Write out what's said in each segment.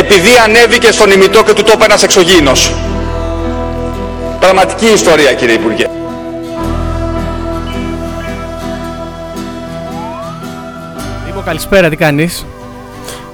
επειδή ανέβηκε στον ημιτό και του τόπου ένας εξωγήινος. Πραγματική ιστορία κύριε Υπουργέ. Νίκο, καλησπέρα, τι κάνεις;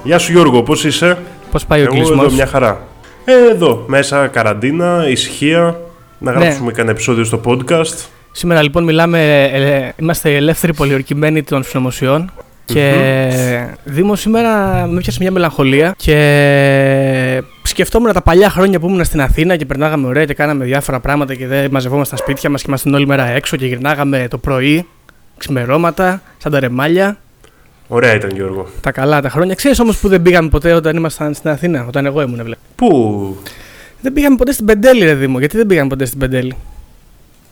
Γεια σου Γιώργο, πώς είσαι; Πώς πάει ο Εγώ κλεισμός; εδώ μια χαρά. Ε, εδώ, μέσα καραντίνα, ησυχία, να Ναι. γράψουμε κανένα επεισόδιο στο podcast. Σήμερα λοιπόν μιλάμε, ε, είμαστε ελεύθεροι πολιορκημένοι των συνωμοσιών και Δήμο σήμερα με πιάσε μια μελαγχολία και σκεφτόμουν τα παλιά χρόνια που ήμουν στην Αθήνα και περνάγαμε ωραία και κάναμε διάφορα πράγματα και δεν μαζευόμασταν στα σπίτια μας και ήμασταν όλη μέρα έξω και γυρνάγαμε το πρωί, ξημερώματα, σαν τα ρεμάλια, Ωραία ήταν Γιώργο. τα καλά τα χρόνια. Ξέρεις όμως που δεν πήγαμε ποτέ όταν ήμασταν στην Αθήνα, όταν εγώ ήμουν βλέπω. Πού; Δεν πήγαμε ποτέ στην Πεντέλη ρε Δήμο, γιατί δεν πήγαμε ποτέ στην Πεντέλη;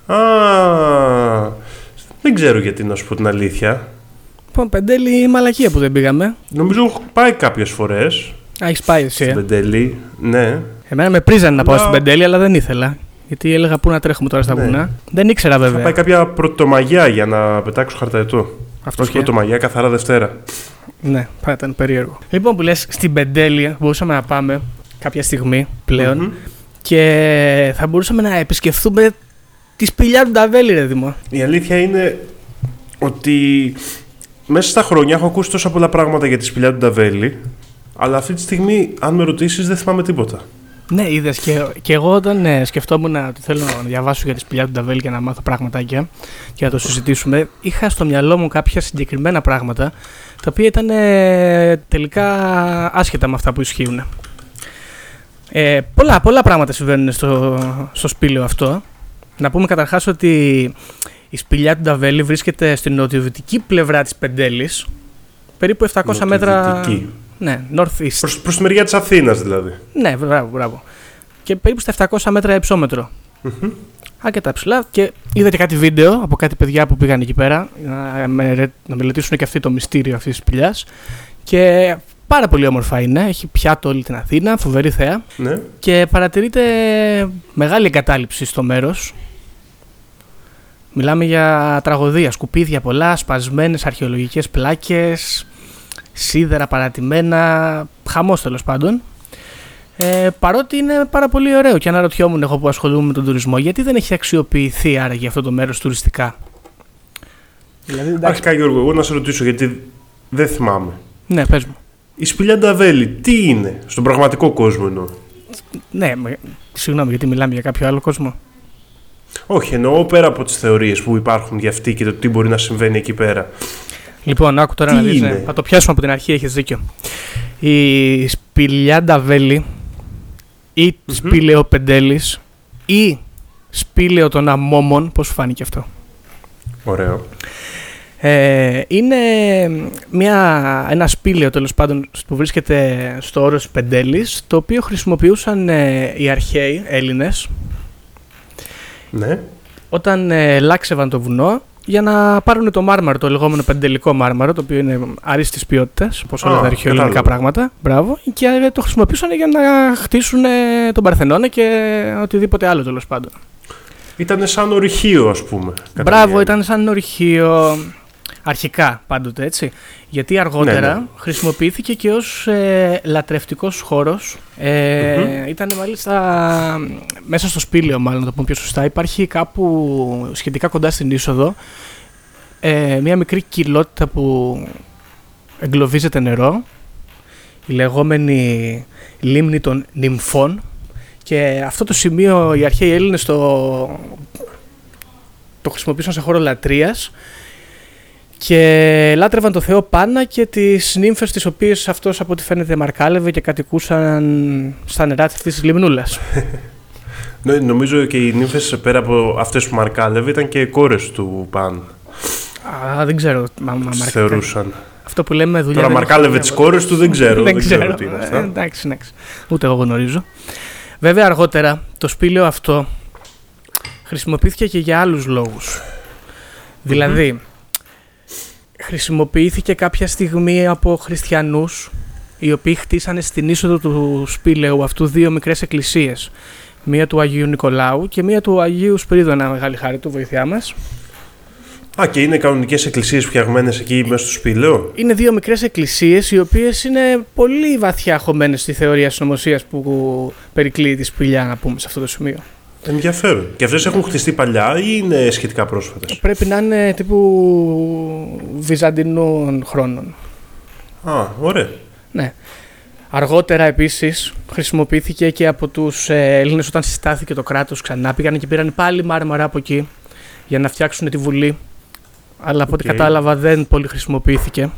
Α, δεν ξέρω γιατί να σου πω την αλήθεια. Λοιπόν, Πεντέλη η μαλακία που δεν πήγαμε. Νομίζω έχω πάει κάποιες φορές Α, έχεις πάει εσύ. ε; στην Πεντέλη. Ναι. Εμένα με πρίζανε να πάω Αλλά- στην Πεντέλη, αλλά δεν ήθελα. Γιατί έλεγα πού να τρέχουμε τώρα στα Ναι. βουνά. Δεν ήξερα Θα βέβαια. πάει κάποια πρωτομαγιά για να πετάξω χαρταετό. Αυτό Όχι και... πρωτομαγιά, καθαρά Δευτέρα. Ναι, θα ήταν περίεργο. Λοιπόν, που λες στην Πεντέλη, μπορούσαμε να πάμε κάποια στιγμή πλέον Μμμ. και θα μπορούσαμε να επισκεφθούμε τη σπηλιά του Νταβέλη, ρε Δημό. Η αλήθεια είναι ότι μέσα στα χρόνια έχω ακούσει τόσα πολλά πράγματα για τη σπηλιά του Νταβέλη, αλλά αυτή τη στιγμή, αν με ρωτήσεις, δεν θυμάμαι τίποτα. Ναι, είδες και, και εγώ όταν ε, σκεφτόμουν ότι θέλω να διαβάσω για τη σπηλιά του Νταβέλη και να μάθω πραγματάκια και να το συζητήσουμε, είχα στο μυαλό μου κάποια συγκεκριμένα πράγματα τα οποία ήταν ε, τελικά άσχετα με αυτά που ισχύουν. Ε, πολλά, πολλά πράγματα συμβαίνουν στο, στο σπήλαιο αυτό. Να πούμε καταρχάς ότι η σπηλιά του Νταβέλη βρίσκεται στην νοτιοδυτική πλευρά της Πεντέλης, περίπου 700 μέτρα... Νοτιοδυτική. Ναι, north-east. Προς, προς τη μεριά της Αθήνας δηλαδή. Ναι, μπράβο, μπράβο. Και περίπου στα 700 μέτρα υψόμετρο. Αρκετά ψηλά. Και είδα και κάτι βίντεο από κάτι παιδιά που πήγαν εκεί πέρα να, με- να μελετήσουν και αυτοί το μυστήριο αυτής της σπηλιάς. Και πάρα πολύ όμορφα είναι. Έχει πιάτο όλη την Αθήνα, φοβερή θέα. Ναι. Και παρατηρείται μεγάλη εγκατάλειψη στο μέρος. Μιλάμε για τραγωδία, σκουπίδια πολλά, σπασμένες αρχαιολογικές πλάκες, σίδερα παρατημένα, χαμός τέλος πάντων. Ε, παρότι είναι πάρα πολύ ωραίο και αναρωτιόμουν εγώ που ασχολούμαι με τον τουρισμό, γιατί δεν έχει αξιοποιηθεί άραγε αυτό το μέρος τουριστικά; Δηλαδή, εντάξει, Αρχικά Γιώργο, εγώ να σε ρωτήσω γιατί δεν θυμάμαι. ναι, πες μου. Η σπηλιά Νταβέλη, τι είναι, στον πραγματικό κόσμο εννοώ; Ναι, με- συγγνώμη γιατί μιλάμε για κάποιο άλλο κόσμο; Όχι, εννοώ πέρα από τις θεωρίες που υπάρχουν για αυτή και το τι μπορεί να συμβαίνει εκεί πέρα. Λοιπόν, άκου τώρα Τι να δεις, ναι. είναι; θα το πιάσουμε από την αρχή, έχεις δίκιο. Η σπηλιά Νταβέλη ή σπήλαιο Πεντέλης ή σπήλαιο των Αμόμων, πώς σου φάνηκε αυτό; Ωραίο. Ε, είναι μια, ένα σπήλαιο τέλος πάντων που βρίσκεται στο όρος Πεντέλης το οποίο χρησιμοποιούσαν ε, οι αρχαίοι Έλληνες Ναι. όταν ε, λάξευαν το βουνό για να πάρουν το μάρμαρο, το λεγόμενο πεντελικό μάρμαρο, το οποίο είναι αρίστης ποιότητας, όπως όλα Α, τα αρχαιοελληνικά κατάλαβα. πράγματα. Μπράβο. Και ε, το χρησιμοποιούσαν για να χτίσουν ε, τον Παρθενώνα και οτιδήποτε άλλο τέλος πάντων. Ήταν σαν ορυχείο, ας πούμε. κατά Μπράβο, μία ήταν σαν ορυχείο. Αρχικά πάντοτε έτσι. Γιατί αργότερα Ναι, ναι. χρησιμοποιήθηκε και ως ε, λατρευτικός χώρος. Ε, Ήταν μάλιστα μέσα στο σπήλαιο μάλλον να το πούμε πιο σωστά. Υπάρχει κάπου σχετικά κοντά στην είσοδο ε, μια μικρή κοιλότητα που εγκλωβίζεται νερό. Η λεγόμενη λίμνη των νυμφών. Και αυτό το σημείο οι αρχαίοι Έλληνες το, το χρησιμοποιούσαν σε χώρο λατρείας και λάτρευαν το θεό Πάνα και τις νύμφες τις οποίες αυτός από ό,τι φαίνεται μαρκάλευε και κατοικούσαν στα νερά αυτής της λιμνούλας. Ναι, νομίζω και οι νύμφες πέρα από αυτές που μαρκάλευε ήταν και κόρες του Παν. Α, δεν ξέρω. Μα, μα, Τις μαρκα- θεωρούσαν. Αυτό που λέμε δουλειά. Τώρα δεν μαρκάλευε έχω τις καμία- κόρες του δεν ξέρω. δεν ξέρω. τι είναι Ε, αυτά. εντάξει, εντάξει. Ούτε εγώ γνωρίζω. Βέβαια αργότερα το σπήλαιο αυτό χρησιμοποιήθηκε και για άλλους λόγους. Δηλαδή, χρησιμοποιήθηκε κάποια στιγμή από χριστιανούς οι οποίοι χτίσανε στην είσοδο του σπήλαιου αυτού δύο μικρές εκκλησίες. Μία του Αγίου Νικολάου και μία του Αγίου Σπυρίδωνα, μεγάλη χάρη του, βοηθειά μας. Α, και είναι κανονικές εκκλησίες φτιαγμένες εκεί μέσα στο σπήλαιο; Είναι δύο μικρές εκκλησίες οι οποίες είναι πολύ βαθιά χωμένες στη θεωρία συνωμοσίας που περικλεί τη σπηλιά, να πούμε, σε αυτό το σημείο. Ενδιαφέρον. Και αυτές έχουν χτιστεί παλιά ή είναι σχετικά πρόσφατες; Πρέπει να είναι τύπου βυζαντινών χρόνων. Α, ωραία. Ναι. Αργότερα επίσης χρησιμοποιήθηκε και από τους ε, Έλληνες όταν συστάθηκε το κράτος ξανά. Πήγαν και πήραν πάλι μάρμαρα από εκεί για να φτιάξουν τη Βουλή. Αλλά από ό,τι Οκ. κατάλαβα δεν πολύ χρησιμοποιήθηκε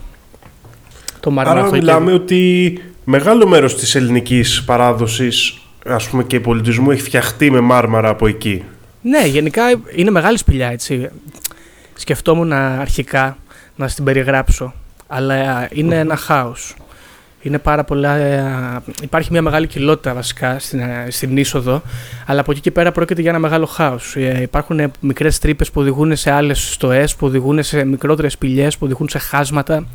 το μάρμαρο Άρα αυτό. μιλάμε ότι μεγάλο μέρος της ελληνικής παράδοσης ας πούμε και πολιτισμού έχει φτιαχτεί με μάρμαρα από εκεί. Ναι, γενικά είναι μεγάλη σπηλιά έτσι. Σκεφτόμουν αρχικά να στην περιγράψω, αλλά είναι ένα χάος. Είναι πάρα πολλά. ε, Υπάρχει μια μεγάλη κοιλότητα βασικά στην, ε, στην είσοδο, αλλά από εκεί και πέρα πρόκειται για ένα μεγάλο χάος. Υπάρχουν μικρές τρύπες που οδηγούν σε άλλες στοές, που οδηγούν σε μικρότερες σπηλιές, που οδηγούν σε χάσματα.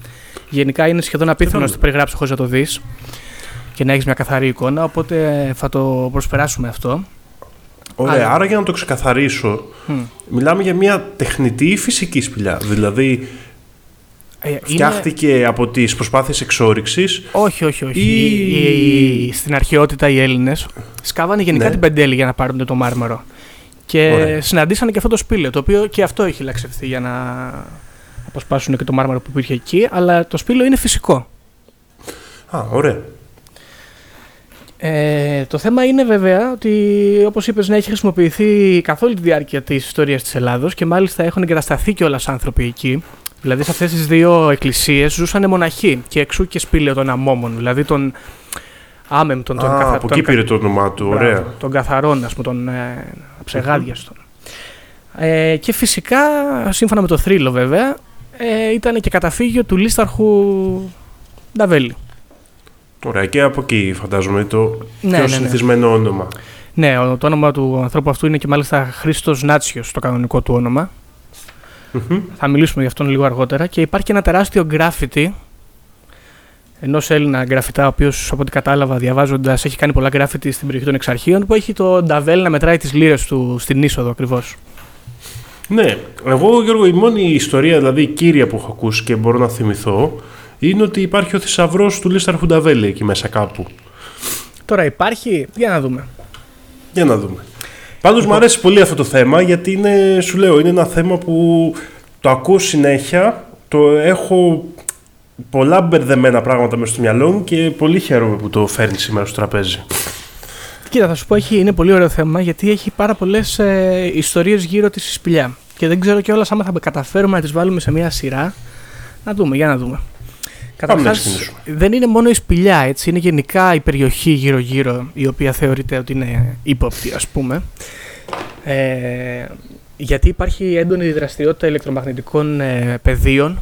Γενικά είναι σχεδόν απίθανο να το περιγράψει χωρίς να το δεις και να έχεις μια καθαρή εικόνα. Οπότε θα το προσπεράσουμε αυτό. Ωραία, Άρα. άρα για να το ξεκαθαρίσω, Μμ. μιλάμε για μια τεχνητή ή φυσική σπηλιά. Δηλαδή Ε, είναι- φτιάχτηκε από τις προσπάθειες εξόριξης Όχι, όχι, όχι. Ή- Οι- οι- στην αρχαιότητα οι Έλληνες σκάβανε γενικά Ναι. την πεντέλη για να πάρουν το μάρμαρο. Και Ωραία. συναντήσανε και αυτό το σπήλαιο, το οποίο και αυτό έχει λαξευθεί για να αποσπάσουν και το μάρμαρο που υπήρχε εκεί, αλλά το σπήλαιο είναι φυσικό. Α, ωραία. Ε, το θέμα είναι βέβαια ότι, όπως είπες, να έχει χρησιμοποιηθεί καθ' όλη τη διάρκεια της ιστορίας της Ελλάδος και μάλιστα έχουν εγκατασταθεί κιόλας άνθρωποι εκεί. Δηλαδή σε αυτές τις δύο εκκλησίες ζούσαν μοναχοί και εξού και σπήλαιο των αμόμων, δηλαδή των άμεμπτων, των Α, καθα- από των εκεί κα- πήρε το όνομά του, Μπράβο, ωραία. Των καθαρών, ας πούμε, των ε, αψεγάδιαστων. Ε, και φυσικά, σύμφωνα με το θρύλο βέβαια, ε, ήταν και καταφύγιο του λίσταρχου Νταβέλη. Ωραία, και από εκεί φαντάζομαι το Ναι, πιο ναι, ναι. συνηθισμένο όνομα. Ναι, ο- το όνομα του ανθρώπου αυτού είναι και μάλιστα Χρήστος Νάτσιος, το κανονικό του όνομα. Μμμ. Θα μιλήσουμε γι' αυτόν λίγο αργότερα. Και υπάρχει και ένα τεράστιο γκράφιτι ενός Έλληνα γκραφιτά, ο οποίος από ό,τι κατάλαβα διαβάζοντας έχει κάνει πολλά γκράφιτι στην περιοχή των Εξαρχείων, που έχει το Νταβέλ να μετράει τις λίρες του στην είσοδο ακριβώς. Ναι, εγώ Γιώργο, η μόνη ιστορία, δηλαδή η κύρια που έχω ακούσει και μπορώ να θυμηθώ, είναι ότι υπάρχει ο θησαυρός του Λίσταρχου Νταβέλη εκεί μέσα κάπου. Τώρα υπάρχει, για να δούμε. Για να δούμε. Πάντως μου αρέσει πολύ αυτό το θέμα γιατί είναι, σου λέω, είναι ένα θέμα που το ακούω συνέχεια, το έχω πολλά μπερδεμένα πράγματα μέσα στο μυαλό μου και πολύ χαίρομαι που το φέρνει σήμερα στο τραπέζι. Κοίτα, θα σου πω, έχει, είναι πολύ ωραίο θέμα γιατί έχει πάρα πολλές ε, ιστορίες γύρω της σπηλιά. Και δεν ξέρω κιόλας άμα θα καταφέρουμε να τις βάλουμε σε μια σειρά. Να δούμε, για να δούμε. Πάμε να Καταρχάς, ξεκινήσουμε. δεν είναι μόνο η σπηλιά, έτσι, είναι γενικά η περιοχή γύρω-γύρω η οποία θεωρείται ότι είναι ύποπτη, ας πούμε. Ε, γιατί υπάρχει έντονη δραστηριότητα ηλεκτρομαγνητικών ε, πεδίων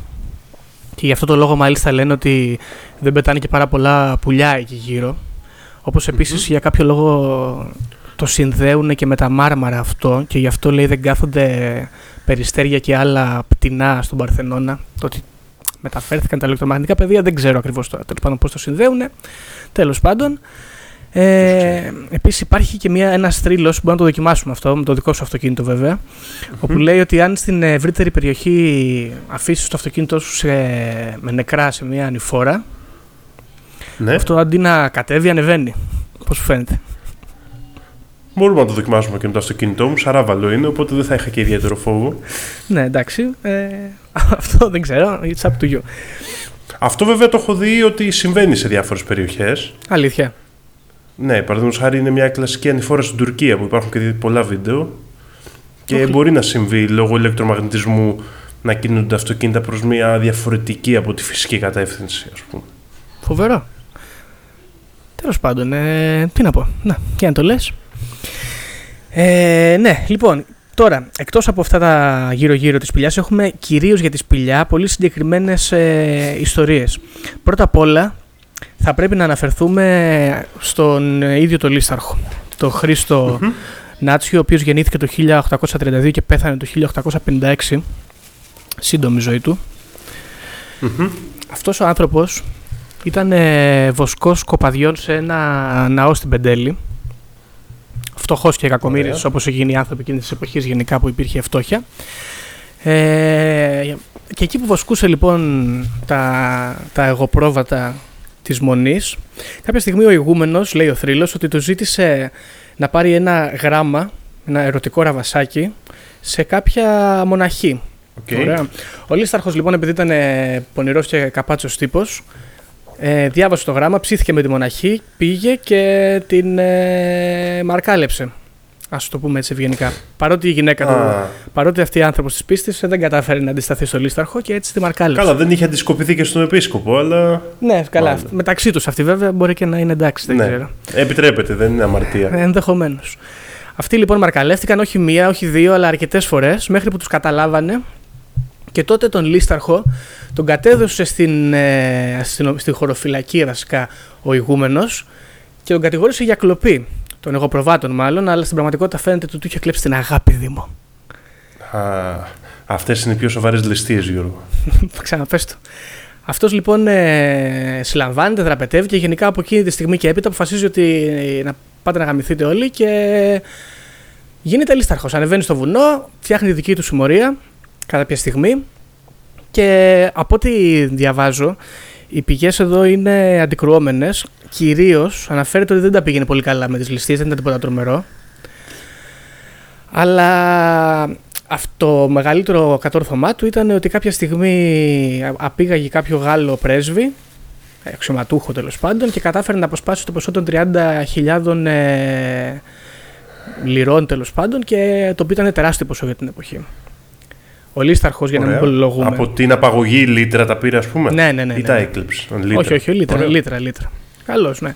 και γι' αυτό το λόγο μάλιστα λένε ότι δεν πετάνε και πάρα πολλά πουλιά εκεί γύρω. Όπως επίσης για κάποιο λόγο το συνδέουν και με τα μάρμαρα αυτό και γι' αυτό λέει δεν κάθονται περιστέρια και άλλα πτηνά στον Παρθενώνα. Το ότι μεταφέρθηκαν τα ηλεκτρομαγνητικά πεδία δεν ξέρω ακριβώς τώρα τέλος πάντων πώς το συνδέουν. Τέλος πάντων. Ε, επίσης υπάρχει και μια, ένας θρύλος, μπορεί να το δοκιμάσουμε αυτό, με το δικό σου αυτοκίνητο βέβαια, όπου λέει ότι αν στην ευρύτερη περιοχή αφήσεις το αυτοκίνητό σου σε- με νεκρά σε μια ανηφόρα, Ναι, αυτό αντί να κατέβει ανεβαίνει. Πώς σου φαίνεται; Μπορούμε να το δοκιμάσουμε και με το αυτοκίνητό μου. Σαράβαλο είναι, οπότε δεν θα είχα και ιδιαίτερο φόβο. Ναι, εντάξει. Ε, αυτό δεν ξέρω. It's up to you. Αυτό βέβαια το έχω δει ότι συμβαίνει σε διάφορες περιοχές. Αλήθεια. Ναι, παραδείγματος χάρη είναι μια κλασική ανηφόρα στην Τουρκία που υπάρχουν και πολλά βίντεο. Και Όχι. μπορεί να συμβεί λόγω ηλεκτρομαγνητισμού να κινούνται αυτοκίνητα προς μια διαφορετική από τη φυσική κατεύθυνση, ας πούμε. Φοβερό. Τέλος πάντων, ε, τι να πω. Να, και αν το λες. Ε, ναι, λοιπόν, τώρα, εκτός από αυτά τα γύρω-γύρω της σπηλιάς, έχουμε κυρίως για τη σπηλιά πολύ συγκεκριμένες ε, ιστορίες. Πρώτα απ' όλα, θα πρέπει να αναφερθούμε στον ε, ίδιο το Λίσταρχο, τον Χρήστο Νάτσιο, ο οποίος γεννήθηκε το 1832 και πέθανε το 1856, σύντομη ζωή του. Μμμ. Αυτός ο άνθρωπος ήταν ε, βοσκός κοπαδιών σε ένα ναό στην Πεντέλη. Φτωχός και κακομύρης Ωραία. όπως έγινε οι άνθρωποι εκείνης της εποχής γενικά που υπήρχε φτώχεια. Ε, και εκεί που βοσκούσε λοιπόν τα, τα εγωπρόβατα της Μονής, κάποια στιγμή ο ηγούμενος, λέει ο θρύλος, ότι τους ζήτησε να πάρει ένα γράμμα, ένα ερωτικό ραβασάκι, σε κάποια μοναχή. Okay. Ωραία. Ο Λίσταρχος λοιπόν επειδή ήταν ε, πονηρός και καπάτσος τύπος, ε, διάβασε το γράμμα, ψήθηκε με τη μοναχή, πήγε και την ε, μαρκάλεψε. Α το πούμε έτσι ευγενικά. Παρότι η γυναίκα του, παρότι αυτή η άνθρωπος της πίστης δεν κατάφερε να αντισταθεί στο Λίσταρχο και έτσι τη μαρκάλεψε. Καλά, δεν είχε αντισκοπηθεί και στον επίσκοπο, αλλά. Ναι, καλά. Μάλλον. Μεταξύ τους αυτή βέβαια μπορεί και να είναι εντάξει, δεν ναι. ξέρω. Επιτρέπεται, δεν είναι αμαρτία. Ενδεχομένως. Αυτοί λοιπόν μαρκαλεύτηκαν όχι μία, όχι δύο, αλλά αρκετές φορές μέχρι που τους καταλάβανε και τότε τον Λίσταρχο τον κατέδωσε στην, ε, στην, στην χωροφυλακή βασικά ο ηγούμενος και τον κατηγόρησε για κλοπή των εγωπροβάτων μάλλον, αλλά στην πραγματικότητα φαίνεται ότι του είχε κλέψει την αγάπη Δήμο. Α, αυτές είναι οι πιο σοβαρές ληστείες Γιώργο. Ξαναπες το. Αυτός λοιπόν ε, συλλαμβάνεται, δραπετεύει και γενικά από εκείνη τη στιγμή και έπειτα αποφασίζει ότι ε, να πάτε να γαμηθείτε όλοι και γίνεται λίσταρχος. Ανεβαίνει στο βουνό, φτιάχνει δική του συμμορία κατά ποια στιγμή. Και από ό,τι διαβάζω οι πηγές εδώ είναι αντικρουόμενες. Κυρίως αναφέρεται ότι δεν τα πήγαινε πολύ καλά με τις ληστείες, δεν ήταν τίποτα τρομερό. Αλλά αυτό το μεγαλύτερο κατόρθωμά του ήταν ότι κάποια στιγμή απήγαγε κάποιο Γάλλο πρέσβη αξιωματούχο τέλος πάντων και κατάφερε να αποσπάσει το ποσό των 30.000 ε, λιρών τέλος πάντων και το οποίο ήταν τεράστιο ποσό για την εποχή. Ο Λίσταρχος, για να μην πολυλογούμε. Από την απαγωγή λίτρα τα πήρε, ας πούμε. Ναι, ναι, ναι. Ή ναι, τα ναι. έκλειψε. Όχι, όχι, λίτρα, λίτρα, λίτρα. Καλώς, ναι.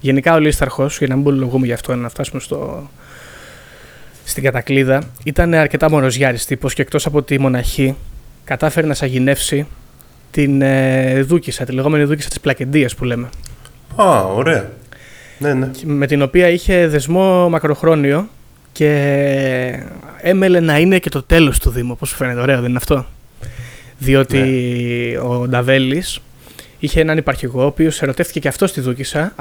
Γενικά ο Λίσταρχος, για να μην πολυλογούμε γι' αυτό, να φτάσουμε στο... στην κατακλίδα, ήταν αρκετά μονοζιάρη τύπος και εκτός από τη μοναχή, κατάφερε να σαγηνεύσει την ε, Δούκησα, τη λεγόμενη Δούκησα της Πλακεντίας που λέμε. Α, ωραία. Ναι, ναι. Με την οποία είχε δεσμό μακροχρόνιο και έμελε να είναι και το τέλος του Δήμου, όπως σου φαίνεται. Ωραίο, δεν είναι αυτό. Διότι ναι. ο Νταβέλης είχε έναν υπαρχηγό, ο οποίος ερωτεύτηκε και αυτός στη Δούκησα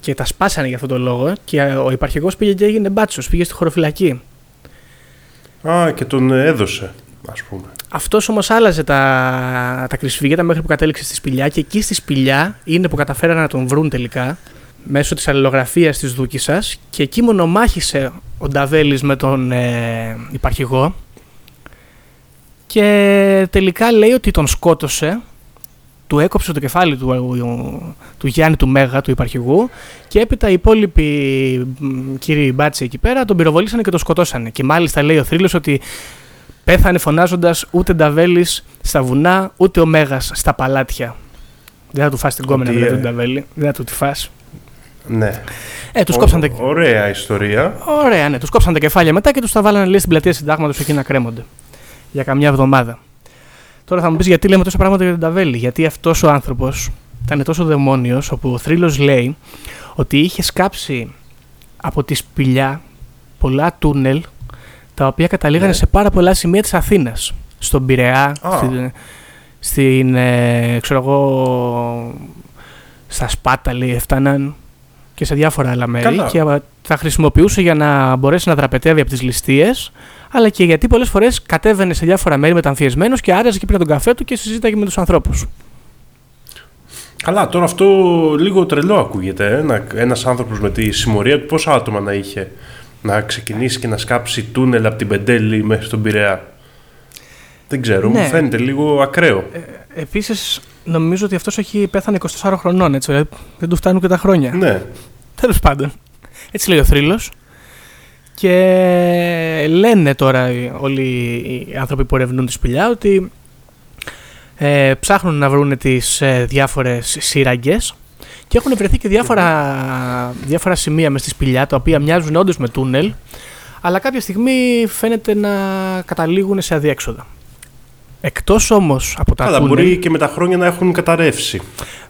και τα σπάσανε για αυτόν τον λόγο και ο υπαρχηγός πήγε και έγινε μπάτσος, πήγε στη χωροφυλακή. Α, και τον έδωσε, ας πούμε. Αυτός όμως άλλαζε τα, τα κρυσφυγέτα μέχρι που κατέληξε στη σπηλιά και εκεί στη σπηλιά είναι που καταφέρανε να τον βρουν τελικά μέσω της αλληλογραφίας της Δούκησας και εκεί μονομάχησε ο Νταβέλης με τον ε, υπαρχηγό και τελικά λέει ότι τον σκότωσε του έκοψε το κεφάλι του, του, του Γιάννη του Μέγα, του υπαρχηγού και έπειτα οι υπόλοιποι κύριοι μπάτσι εκεί πέρα τον πυροβολήσανε και τον σκοτώσανε. Και μάλιστα λέει ο θρύλος ότι πέθανε φωνάζοντας ούτε Νταβέλης στα βουνά ούτε ο Μέγας στα παλάτια. Δεν θα του φας την κόμενα δηλαδή τον Νταβέλη, δεν θα του τη φας ναι. Ε, τους κόψαν τα... Ωραία ιστορία. Ωραία, ναι. Τους κόψαν τα κεφάλια μετά και τους τα βάλανε λέει, στην πλατεία συντάγματος εκεί να κρέμονται. Για καμιά εβδομάδα. Τώρα θα μου πεις γιατί λέμε τόσα πράγματα για τον Ταβέλη; Γιατί αυτός ο άνθρωπος ήταν τόσο δαιμόνιος, όπου ο θρύλος λέει ότι είχε σκάψει από τη σπηλιά πολλά τούνελ τα οποία καταλήγανε ναι. σε πάρα πολλά σημεία της Αθήνας. Στον Πειραιά, Ah. στην, στην ε, ξέρω εγώ, στα Σπάτα λέει έφταναν και σε διάφορα άλλα μέρη Καλά. και θα χρησιμοποιούσε για να μπορέσει να δραπετεύει από τις ληστείες αλλά και γιατί πολλές φορές κατέβαινε σε διάφορα μέρη μεταμφιεσμένος και άραζε και πήρε τον καφέ του και συζήταγε με τους ανθρώπους. Καλά, τώρα αυτό λίγο τρελό ακούγεται. Ε; Ένα, ένας άνθρωπος με τη συμμορία του πόσα άτομα να είχε να ξεκινήσει και να σκάψει τούνελ από την Πεντέλη μέχρι τον Πειραιά. Δεν ξέρω, Ναι. μου φαίνεται λίγο ακραίο. Ε, επίσης νομίζω ότι αυτός έχει πέθανε 24 χρονών έτσι, δηλαδή δεν του φτάνουν και τα χρόνια. Ναι. Τέλος πάντων. Έτσι λέει ο θρύλος. Και λένε τώρα οι- όλοι οι άνθρωποι που ερευνούν τη σπηλιά ότι ε, ψάχνουν να βρουν τις ε, διάφορες σύραγγες και έχουν βρεθεί και διάφορα, διάφορα σημεία μες στη σπηλιά τα οποία μοιάζουν όντως με τούνελ αλλά κάποια στιγμή φαίνεται να καταλήγουν σε αδιέξοδα. Εκτός όμως από τα Καλά, τούνελ... μπορεί και με τα χρόνια να έχουν καταρρεύσει.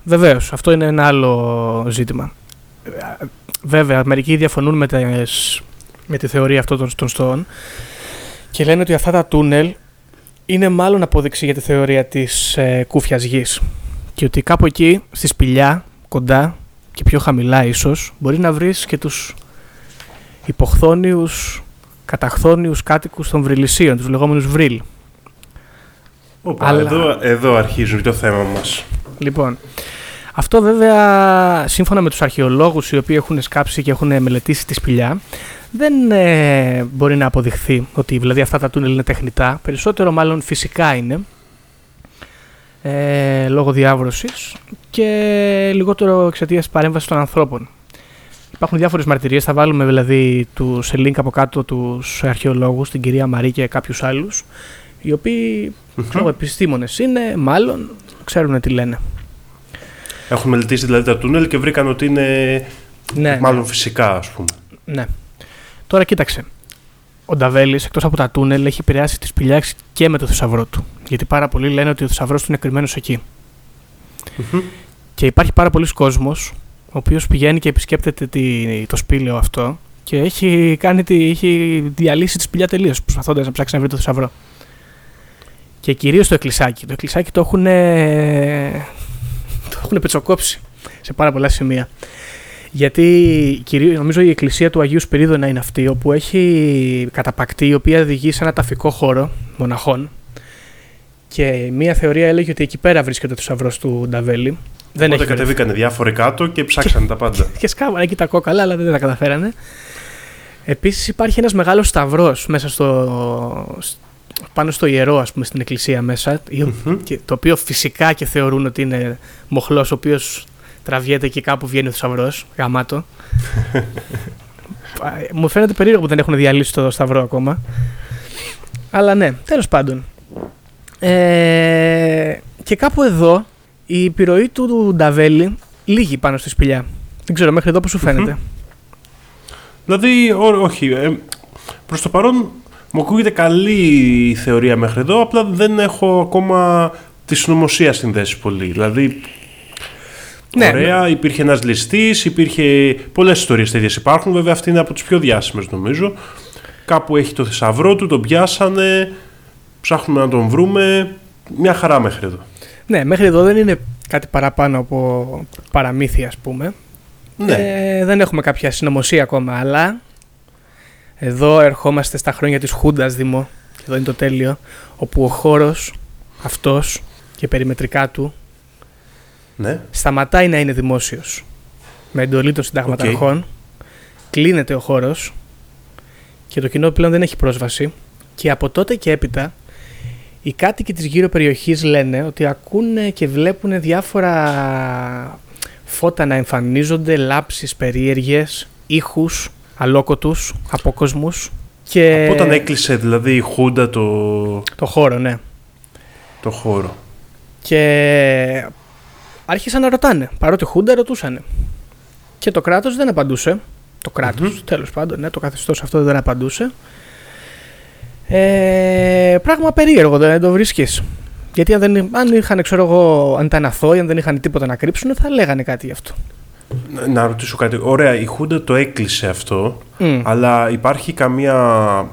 Βεβαίως, αυτό είναι ένα άλλο ζήτημα. Ε, Βέβαια, μερικοί διαφωνούν με, τις, με τη θεωρία αυτών των, των στόων και λένε ότι αυτά τα τούνελ είναι μάλλον απόδειξη για τη θεωρία της ε, κούφιας γης και ότι κάπου εκεί, στη σπηλιά, κοντά και πιο χαμηλά ίσως, μπορεί να βρεις και τους υποχθόνιους, καταχθόνιους κάτοικους των Βρυλισίων, τους λεγόμενους Βρύλ. Οπα, Αλλά- εδώ, εδώ αρχίζει το θέμα μας. Λοιπόν, αυτό βέβαια σύμφωνα με τους αρχαιολόγους οι οποίοι έχουν σκάψει και έχουν μελετήσει τη σπηλιά δεν ε, μπορεί να αποδειχθεί ότι δηλαδή αυτά τα τούνελ είναι τεχνητά. Περισσότερο μάλλον φυσικά είναι ε, λόγω διάβρωσης και λιγότερο εξαιτίας παρέμβασης των ανθρώπων. Υπάρχουν διάφορες μαρτυρίες, θα βάλουμε δηλαδή του, σε link από κάτω τους αρχαιολόγους, την κυρία Μαρή και κάποιους άλλους, οι οποίοι ξέρω, επιστήμονες είναι, μάλλον ξέρουν τι λένε. Έχουν μελετήσει δηλαδή τα τούνελ και βρήκαν ότι είναι Ναι, μάλλον φυσικά, ας πούμε. ναι. Τώρα κοίταξε. Ο Νταβέλης, εκτός από τα τούνελ, έχει επηρεάσει τη σπηλιά και με το θησαυρό του. Γιατί πάρα πολλοί λένε ότι ο θησαυρός του είναι κρυμμένος εκεί. Μμμ. Και υπάρχει πάρα πολλοί κόσμος, ο οποίος πηγαίνει και επισκέπτεται τη, το σπήλαιο αυτό και έχει, κάνει τη, έχει διαλύσει τη σπηλιά τελείως, προσπαθώντας να ψάξει να βρει το θησαυρό. Και κυρίως το εκκλησάκι. Το εκκλησάκι το έχουν, το έχουν πετσοκόψει σε πάρα πολλά σημεία. Γιατί κυρίως, νομίζω η εκκλησία του Αγίου Σπυρίδωνα είναι αυτή, όπου έχει καταπακτεί, η οποία οδηγεί σε ένα ταφικό χώρο μοναχών. Και μία θεωρία έλεγε ότι εκεί πέρα βρίσκεται ο θησαυρός του Νταβέλη. Δεν Οπότε έχει βρεθεί. κατεβήκανε διάφοροι κάτω και ψάξανε τα πάντα. Και σκάβανε εκεί τα κόκαλα, αλλά δεν τα καταφέρανε. Επίσης υπάρχει ένας μεγάλος σταυρός μέσα στο. Πάνω στο ιερό, ας πούμε, στην εκκλησία μέσα. Μμμ. και το οποίο φυσικά και θεωρούν ότι είναι μοχλός, ο οποίος τραβιέται και κάπου βγαίνει ο θησαυρός. Γαμάτο. Α, Μου φαίνεται περίεργο που δεν έχουν διαλύσει το σταυρό ακόμα. Αλλά ναι, τέλος πάντων. Ε, και κάπου εδώ η επιρροή του, του Νταβέλη λύγει πάνω στη σπηλιά. Δεν ξέρω μέχρι εδώ που σου φαίνεται; Δηλαδή, ό, όχι. Ε, προς το παρόν μου ακούγεται καλή η θεωρία μέχρι εδώ, απλά δεν έχω ακόμα τη συνωμοσία συνδέσεις πολύ. Δηλαδή, Ναι, ωραία, υπήρχε ένας ληστής, υπήρχε πολλές ιστορίες τέτοιες υπάρχουν, βέβαια αυτή είναι από τις πιο διάσημες νομίζω. Κάπου έχει το θησαυρό του, τον πιάσανε, ψάχνουμε να τον βρούμε, μια χαρά μέχρι εδώ. Ναι, μέχρι εδώ δεν είναι κάτι παραπάνω από παραμύθια, ας πούμε. Ναι, Ε, δεν έχουμε κάποια συνωμοσία ακόμα, αλλά εδώ ερχόμαστε στα χρόνια της Χούντας Δημό, και εδώ είναι το τέλειο, όπου ο χώρος αυτός και περιμετρικά του ναι. σταματάει να είναι δημόσιος. Με εντολή των συνταγματαρχών κλείνεται ο χώρος και το κοινό πλέον δεν έχει πρόσβαση και από τότε και έπειτα οι κάτοικοι της γύρω περιοχής λένε ότι ακούνε και βλέπουν διάφορα φώτα να εμφανίζονται, λάψεις περίεργες, ήχους αλόκοτους, απόκοσμους και Από όταν έκλεισε δηλαδή η Χούντα το, το χώρο, ναι. το χώρο. Και άρχισαν να ρωτάνε. Παρότι Χούντα ρωτούσαν. Και το κράτος δεν απαντούσε. Το κρατος τέλος πάντων, ναι, το καθεστώς αυτό δεν απαντούσε. Ε, πράγμα περίεργο, δεν το βρίσκεις. Γιατί αν, δεν, αν είχαν, ξέρω εγώ, αν ήταν αθώοι, αν δεν είχαν τίποτα να κρύψουν, θα λέγανε κάτι γι' αυτό. Να- Να ρωτήσω κάτι. Ωραία, η Χούντα το έκλεισε αυτό, Μμ. αλλά υπάρχει καμία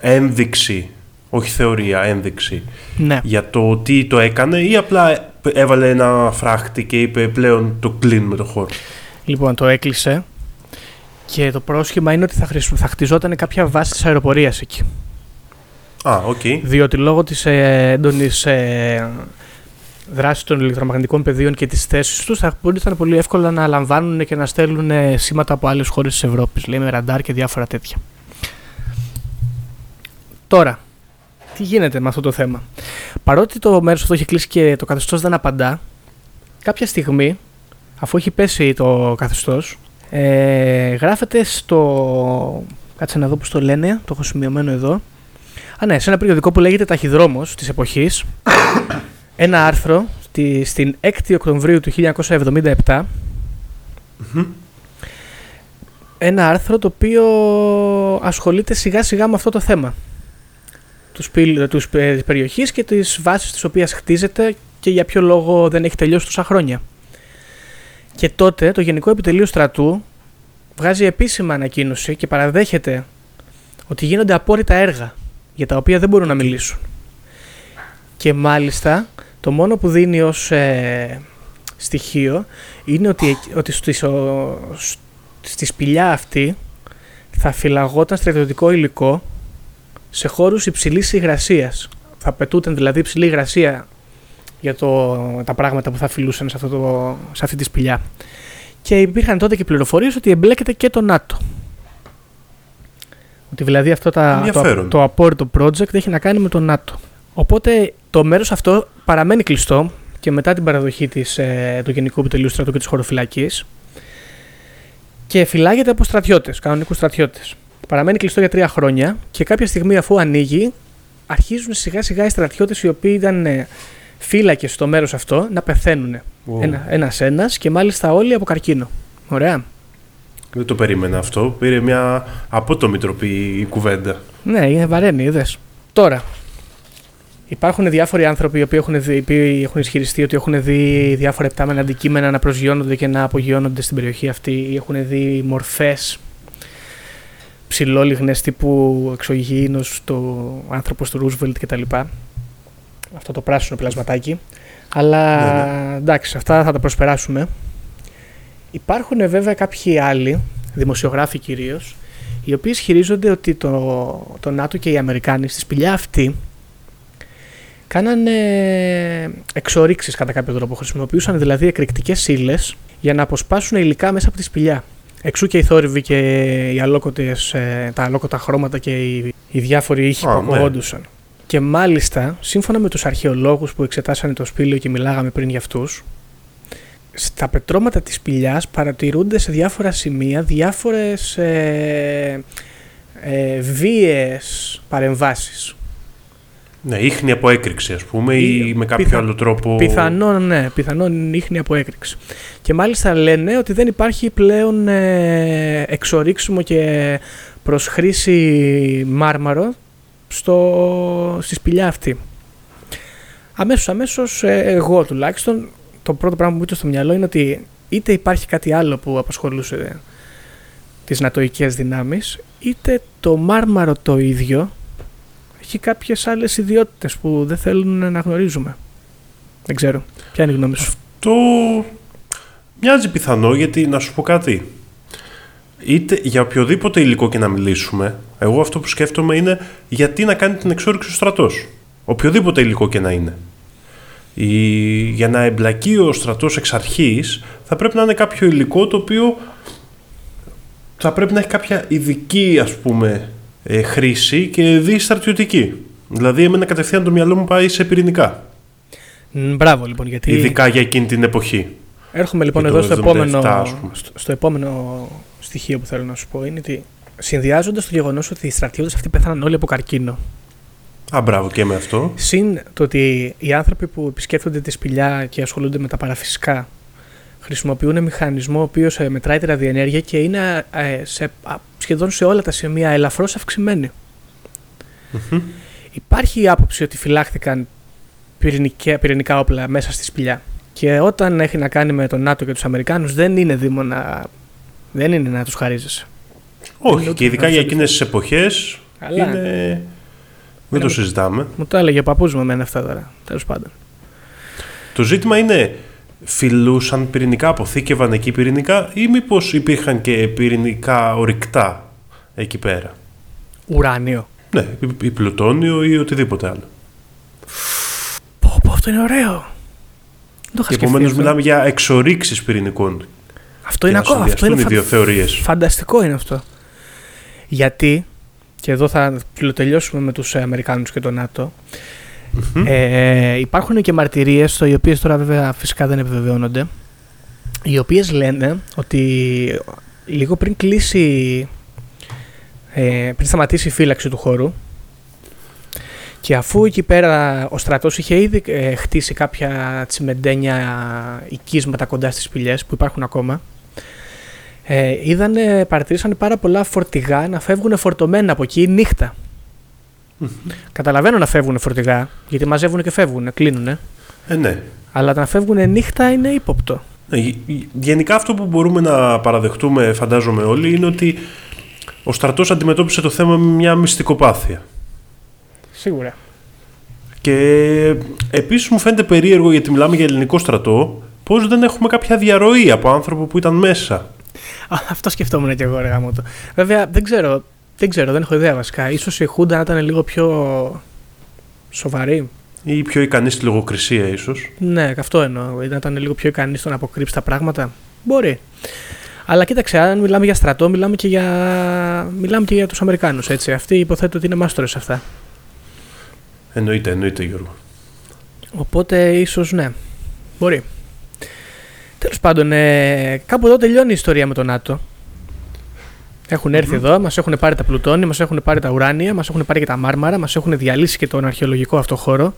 ένδειξη, όχι θεωρία, ένδειξη, Ναι. για το τι το έκανε ή απλά έβαλε ένα φράχτη και είπε πλέον το κλείνουμε το χώρο; Λοιπόν, το έκλεισε. Και το πρόσχημα είναι ότι θα, χρησι... θα χτιζόταν κάποια βάση της αεροπορίας εκεί. Α, οκ. Διότι λόγω της ε, έντονης ε, δράσης των ηλεκτρομαγνητικών πεδίων και της θέσης τους θα μπορούσαν πολύ εύκολα να λαμβάνουν και να στέλνουν ε, σήματα από άλλες χώρες της Ευρώπης, λέει με ραντάρ και διάφορα τέτοια. Τώρα, τι γίνεται με αυτό το θέμα; Παρότι το μέρος αυτό έχει κλείσει και το καθεστώς δεν απαντά, κάποια στιγμή, αφού έχει πέσει το καθεστώς, ε, γράφεται στο... Κάτσε να δω πώς το λένε, το έχω σημειωμένο εδώ. Α, ναι, σε ένα περιοδικό που λέγεται Ταχυδρόμος της εποχής, ένα άρθρο στη, στην 6η Οκτωβρίου του 1977, ένα άρθρο το οποίο ασχολείται σιγά σιγά με αυτό το θέμα τους σπήλ, τους, σπ- ε, της περιοχής και της βάσης της οποίας χτίζεται και για ποιο λόγο δεν έχει τελειώσει τόσα χρόνια. Και τότε το Γενικό Επιτελείο Στρατού βγάζει επίσημα ανακοίνωση και παραδέχεται ότι γίνονται απόρριτα έργα για τα οποία δεν μπορούν να μιλήσουν. Και μάλιστα το μόνο που δίνει ως ε, στοιχείο είναι ότι, εκ- ότι στη, στο- στη σπηλιά αυτή θα φυλαγόταν στρατιωτικό υλικό σε χώρους υψηλής υγρασίας θα πετούταν δηλαδή υψηλή υγρασία για το, τα πράγματα που θα φιλούσαν σε, αυτό το, σε αυτή τη σπηλιά. Και υπήρχαν τότε και πληροφορίες ότι εμπλέκεται και το ΝΑΤΟ. Ότι δηλαδή αυτό τα, το, Ενδιαφέρον. το απόρριτο project έχει να κάνει με το ΝΑΤΟ. Οπότε το μέρος αυτό παραμένει κλειστό και μετά την παραδοχή της, ε, του Γενικού Επιτελείου Στρατού και της Χωροφυλακής και φυλάγεται από στρατιώτες, κανονικούς στρατιώτες. Παραμένει κλειστό για τρία χρόνια και κάποια στιγμή αφού ανοίγει αρχίζουν σιγά σιγά οι στρατιώτες οι οποίοι ήταν ε, φύλακες στο μέρος αυτό να πεθαίνουν. Wow. Ένα, ένας ένας και μάλιστα όλοι από καρκίνο. Ωραία. Δεν το περίμενα αυτό. Πήρε μια απότομη τροπή η κουβέντα. Ναι, είναι βαραίνει, είδες. Τώρα, υπάρχουν διάφοροι άνθρωποι οι οποίοι έχουν, δει, οι οποίοι έχουν ισχυριστεί ότι έχουν δει διάφορα επτάμενα αντικείμενα να προσγειώνονται και να απογειώνονται στην περιοχή αυτή ή έχουν δει μορφές ψηλόλιγνες τύπου εξωγήινος το άνθρωπος του Ρούσβελτ κτλ. Αυτό το πράσινο πλασματάκι. Αλλά Ναι, εντάξει, αυτά θα τα προσπεράσουμε. Υπάρχουν βέβαια κάποιοι άλλοι, δημοσιογράφοι κυρίως, οι οποίοι ισχυρίζονται ότι το, το ΝΑΤΟ και οι Αμερικάνοι στη σπηλιά αυτή κάνανε εξορίξεις κατά κάποιο τρόπο. Χρησιμοποιούσαν δηλαδή εκρηκτικές ύλε για να αποσπάσουν υλικά μέσα από τη σπηλιά. Εξού και οι θόρυβοι και οι αλόκοτες, ε, τα αλόκοτα χρώματα και οι, οι διάφοροι ήχοι Α, που ναι. ακουγόντουσαν. Και μάλιστα, σύμφωνα με τους αρχαιολόγους που εξετάσανε το σπήλαιο και μιλάγαμε πριν για αυτούς, στα πετρώματα της σπηλιάς παρατηρούνται σε διάφορα σημεία διάφορες ε, ε, βίαιες παρεμβάσεις. Ναι, ίχνη από έκρηξη, ας πούμε, ή, Ή με κάποιο πιθα- άλλο τρόπο. Πιθανόν, ναι, πιθανόν ίχνη από έκρηξη. Και μάλιστα λένε ότι δεν υπάρχει πλέον ε, εξορίξιμο και προς χρήση μάρμαρο στο, στη σπηλιά αυτή. Αμέσως, αμέσως, ε, εγώ τουλάχιστον, το πρώτο πράγμα που μου ήρθε στο μυαλό είναι ότι είτε υπάρχει κάτι άλλο που απασχολούσε τις νατοικές δυνάμεις, είτε το μάρμαρο το ίδιο έχει κάποιες άλλες ιδιότητες που δεν θέλουν να γνωρίζουμε. Δεν ξέρω. Ποια είναι η γνώμη σου; Το μοιάζει πιθανό γιατί να σου πω κάτι. Είτε για οποιοδήποτε υλικό και να μιλήσουμε, εγώ αυτό που σκέφτομαι είναι γιατί να κάνει την εξόριξη ο στρατός. Οποιοδήποτε υλικό και να είναι. Η... Για να εμπλακεί ο στρατός εξ αρχής θα πρέπει να είναι κάποιο υλικό το οποίο θα πρέπει να έχει κάποια ειδική ας πούμε ε, χρήση και δι στρατιωτική. Δηλαδή εμένα κατευθείαν το μυαλό μου πάει σε πυρηνικά. Μ, Μπράβο λοιπόν, γιατί Ειδικά για εκείνη την εποχή. έρχομαι λοιπόν για εδώ το στο 77, επόμενο, ας πούμε. στο, στο επόμενο στοιχείο που θέλω να σου πω. Είναι ότι συνδυάζοντας το γεγονός ότι οι στρατιώτες αυτοί πέθαναν όλοι από καρκίνο. Α, μπράβο και με αυτό. Συν το ότι οι άνθρωποι που επισκέπτονται τη σπηλιά και ασχολούνται με τα παραφυσικά χρησιμοποιούν μηχανισμό ο οποίος μετράει τη ραδιενέργεια και είναι ε, σε, α, σχεδόν σε όλα τα σημεία ελαφρώς αυξημένη. Υπάρχει η άποψη ότι φυλάχθηκαν πυρηνικά, πυρηνικά όπλα μέσα στη σπηλιά. Και όταν έχει να κάνει με τον ΝΑΤΟ και τους Αμερικάνους, δεν είναι δήμο να, δεν είναι να τους χαρίζεσαι. Όχι, ούτε και ειδικά να για το εκείνες τις εποχές. Καλά. Είναι... Δεν το Ένα- συζητάμε. Μου το έλεγε ο παππούς μου εμένα αυτά τώρα. Τέλος πάντων. Το ζήτημα είναι, φιλούσαν πυρηνικά, αποθήκευαν εκεί πυρηνικά ή μήπως υπήρχαν και πυρηνικά ορυκτά εκεί πέρα; Ουράνιο. Ναι, ή- ή πλουτόνιο ή οτιδήποτε άλλο. Πω, πω, αυτό είναι ωραίο. Δεν το είχα Και σκεφτεί επομένω αυτό. μιλάμε για εξορίξεις πυρηνικών. Αυτό είναι να ακόμα. Αυτό είναι συνδυαστούν οι φαν- δύο θεωρίες. Φανταστικό είναι αυτό. Γιατί, και εδώ θα τελειώσουμε με τους ε, Αμερικάνους και το ΝΑΤΟ, ε, υπάρχουν και μαρτυρίες, οι οποίες τώρα βέβαια φυσικά δεν επιβεβαιώνονται, οι οποίες λένε ότι λίγο πριν κλείσει, ε, πριν σταματήσει η φύλαξη του χώρου, και αφού εκεί πέρα ο στρατός είχε ήδη ε, χτίσει κάποια τσιμεντένια οικίσματα κοντά στις σπηλιές που υπάρχουν ακόμα, ε, είδανε, παρατηρήσανε πάρα πολλά φορτηγά να φεύγουν φορτωμένα από εκεί νύχτα. Καταλαβαίνω να φεύγουν φορτηγά, γιατί μαζεύουν και φεύγουν, κλείνουν. Ε, ναι. Αλλά να φεύγουν νύχτα είναι ύποπτο. Ναι, γε- Γενικά αυτό που μπορούμε να παραδεχτούμε, φαντάζομαι όλοι, είναι ότι ο στρατός αντιμετώπισε το θέμα με μια μυστικοπάθεια. Σίγουρα. Και επίσης μου φαίνεται περίεργο, γιατί μιλάμε για ελληνικό στρατό, πώς δεν έχουμε κάποια διαρροή από άνθρωπο που ήταν μέσα. Α, αυτό σκεφτόμουν και εγώ, ρε γάμο το. Βέβαια, δεν ξέρω, δεν ξέρω, δεν έχω ιδέα βασικά. Ίσως η Χούντα να ήταν λίγο πιο Σοβαρή. Ή πιο ικανής στη λογοκρισία, ίσως. Ναι, αυτό εννοώ. Ήταν λίγο πιο ικανής στο να αποκρύψει τα πράγματα. Μπορεί. Αλλά κοίταξε, αν μιλάμε για στρατό, μιλάμε και για, μιλάμε και για τους Αμερικάνους. Αυτοί υποθέτω ότι είναι μάστορες σε αυτά. Εννοείται, εννοείται, Γιώργο. Οπότε ίσως ναι. Μπορεί. Τέλος πάντων, ε, κάπου εδώ τελειώνει η ιστορία με τον ΝΑΤΟ. Έχουν έρθει εδώ, μας έχουν πάρει τα πλουτόνια, μας έχουν πάρει τα ουράνια, μας έχουν πάρει και τα μάρμαρα, μας έχουν διαλύσει και τον αρχαιολογικό αυτό χώρο.